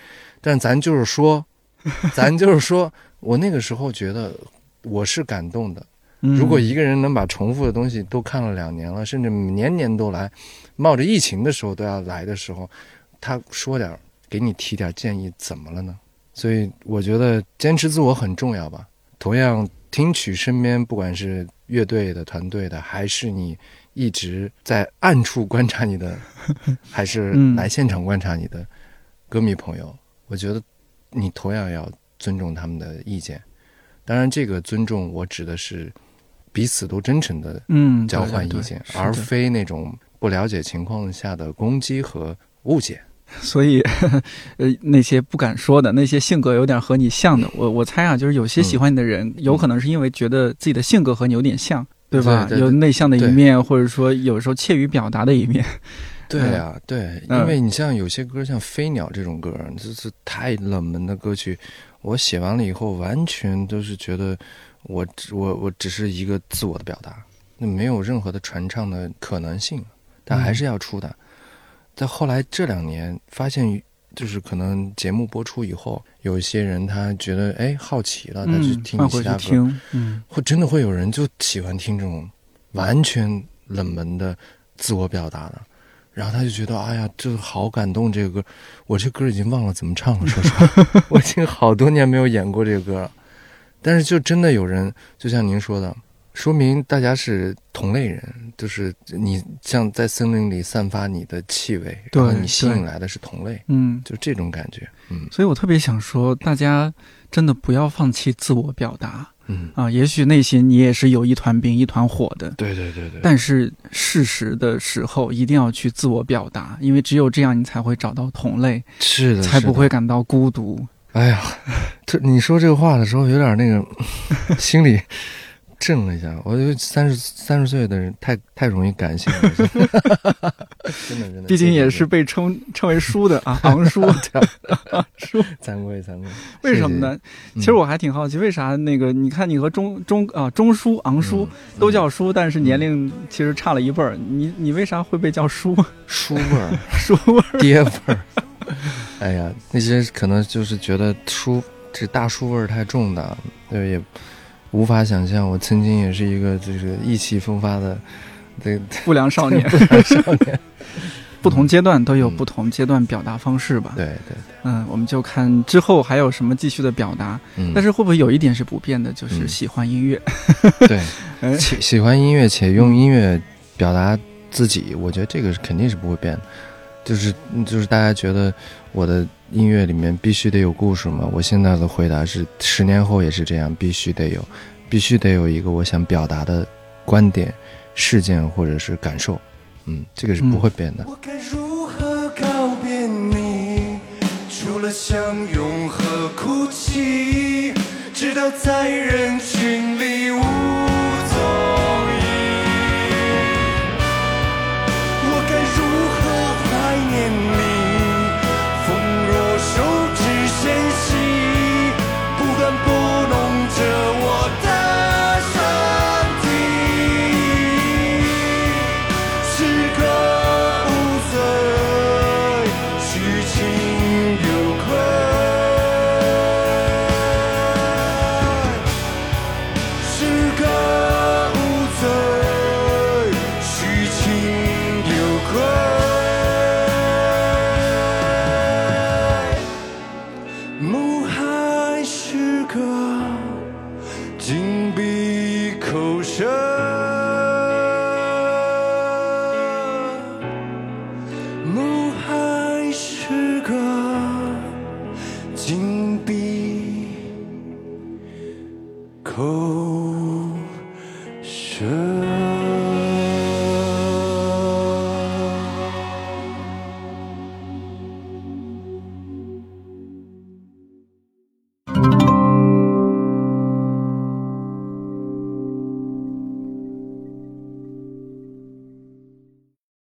但咱就是说，咱就是说，我那个时候觉得我是感动的。如果一个人能把重复的东西都看了两年了，甚至年年都来，冒着疫情的时候都要来的时候，他说点给你提点建议，怎么了呢？所以我觉得坚持自我很重要吧。同样，听取身边不管是乐队的、团队的，还是你一直在暗处观察你的，[LAUGHS] 还是来现场观察你的歌迷朋友。我觉得，你同样要尊重他们的意见。当然，这个尊重我指的是彼此都真诚的嗯交换意见，而非那种不了解情况下的攻击和误解。所以，[LAUGHS] 呃，那些不敢说的，那些性格有点和你像的，我我猜啊，就是有些喜欢你的人，有可能是因为觉得自己的性格和你有点像，对吧？有内向的一面，或者说有时候怯于表达的一面。对呀，对，因为你像有些歌，像《飞鸟》这种歌，就是太冷门的歌曲，我写完了以后，完全都是觉得我我我只是一个自我的表达，那没有任何的传唱的可能性，但还是要出的。在后来这两年，发现就是可能节目播出以后，有一些人他觉得哎好奇了，他去听其他歌，嗯，会真的会有人就喜欢听这种完全冷门的自我表达的。然后他就觉得，哎呀，这好感动！这个歌，我这歌已经忘了怎么唱了。说实话，[LAUGHS] 我已经好多年没有演过这个歌了。但是，就真的有人，就像您说的，说明大家是同类人，就是你像在森林里散发你的气味，然后你吸引来的是同类，嗯，就这种感觉，嗯。所以我特别想说，大家真的不要放弃自我表达。嗯啊，也许内心你也是有一团冰、一团火的，对对对对。但是事实的时候一定要去自我表达，因为只有这样，你才会找到同类，是的，才不会感到孤独。哎呀，这你说这个话的时候，有点那个 [LAUGHS] 心里。震了一下，我觉得三十三十岁的人太太容易感性了，[LAUGHS] 真的真的。毕竟也是被称称为叔的啊，[LAUGHS] 昂叔，叔，[LAUGHS] 惭愧惭愧。为什么呢？其实我还挺好奇，为啥那个你看你和中中啊中叔昂叔都叫叔，但是年龄其实差了一辈儿，你你为啥会被叫叔？叔味儿，叔味儿，爹味儿。哎呀，那些可能就是觉得叔这大叔味儿太重的，对也。无法想象，我曾经也是一个就是意气风发的，这不良少年。[LAUGHS] 不良少年，不同阶段都有不同阶段表达方式吧。对对对。嗯，我们就看之后还有什么继续的表达。嗯。但是会不会有一点是不变的，就是喜欢音乐？对，[LAUGHS] 喜喜欢音乐且用音乐表达自己，我觉得这个是肯定是不会变的。就是就是大家觉得我的。音乐里面必须得有故事吗？我现在的回答是：十年后也是这样，必须得有，必须得有一个我想表达的观点、事件或者是感受。嗯，这个是不会变的。我该如何告别你？除了相拥和哭泣，直到在人群里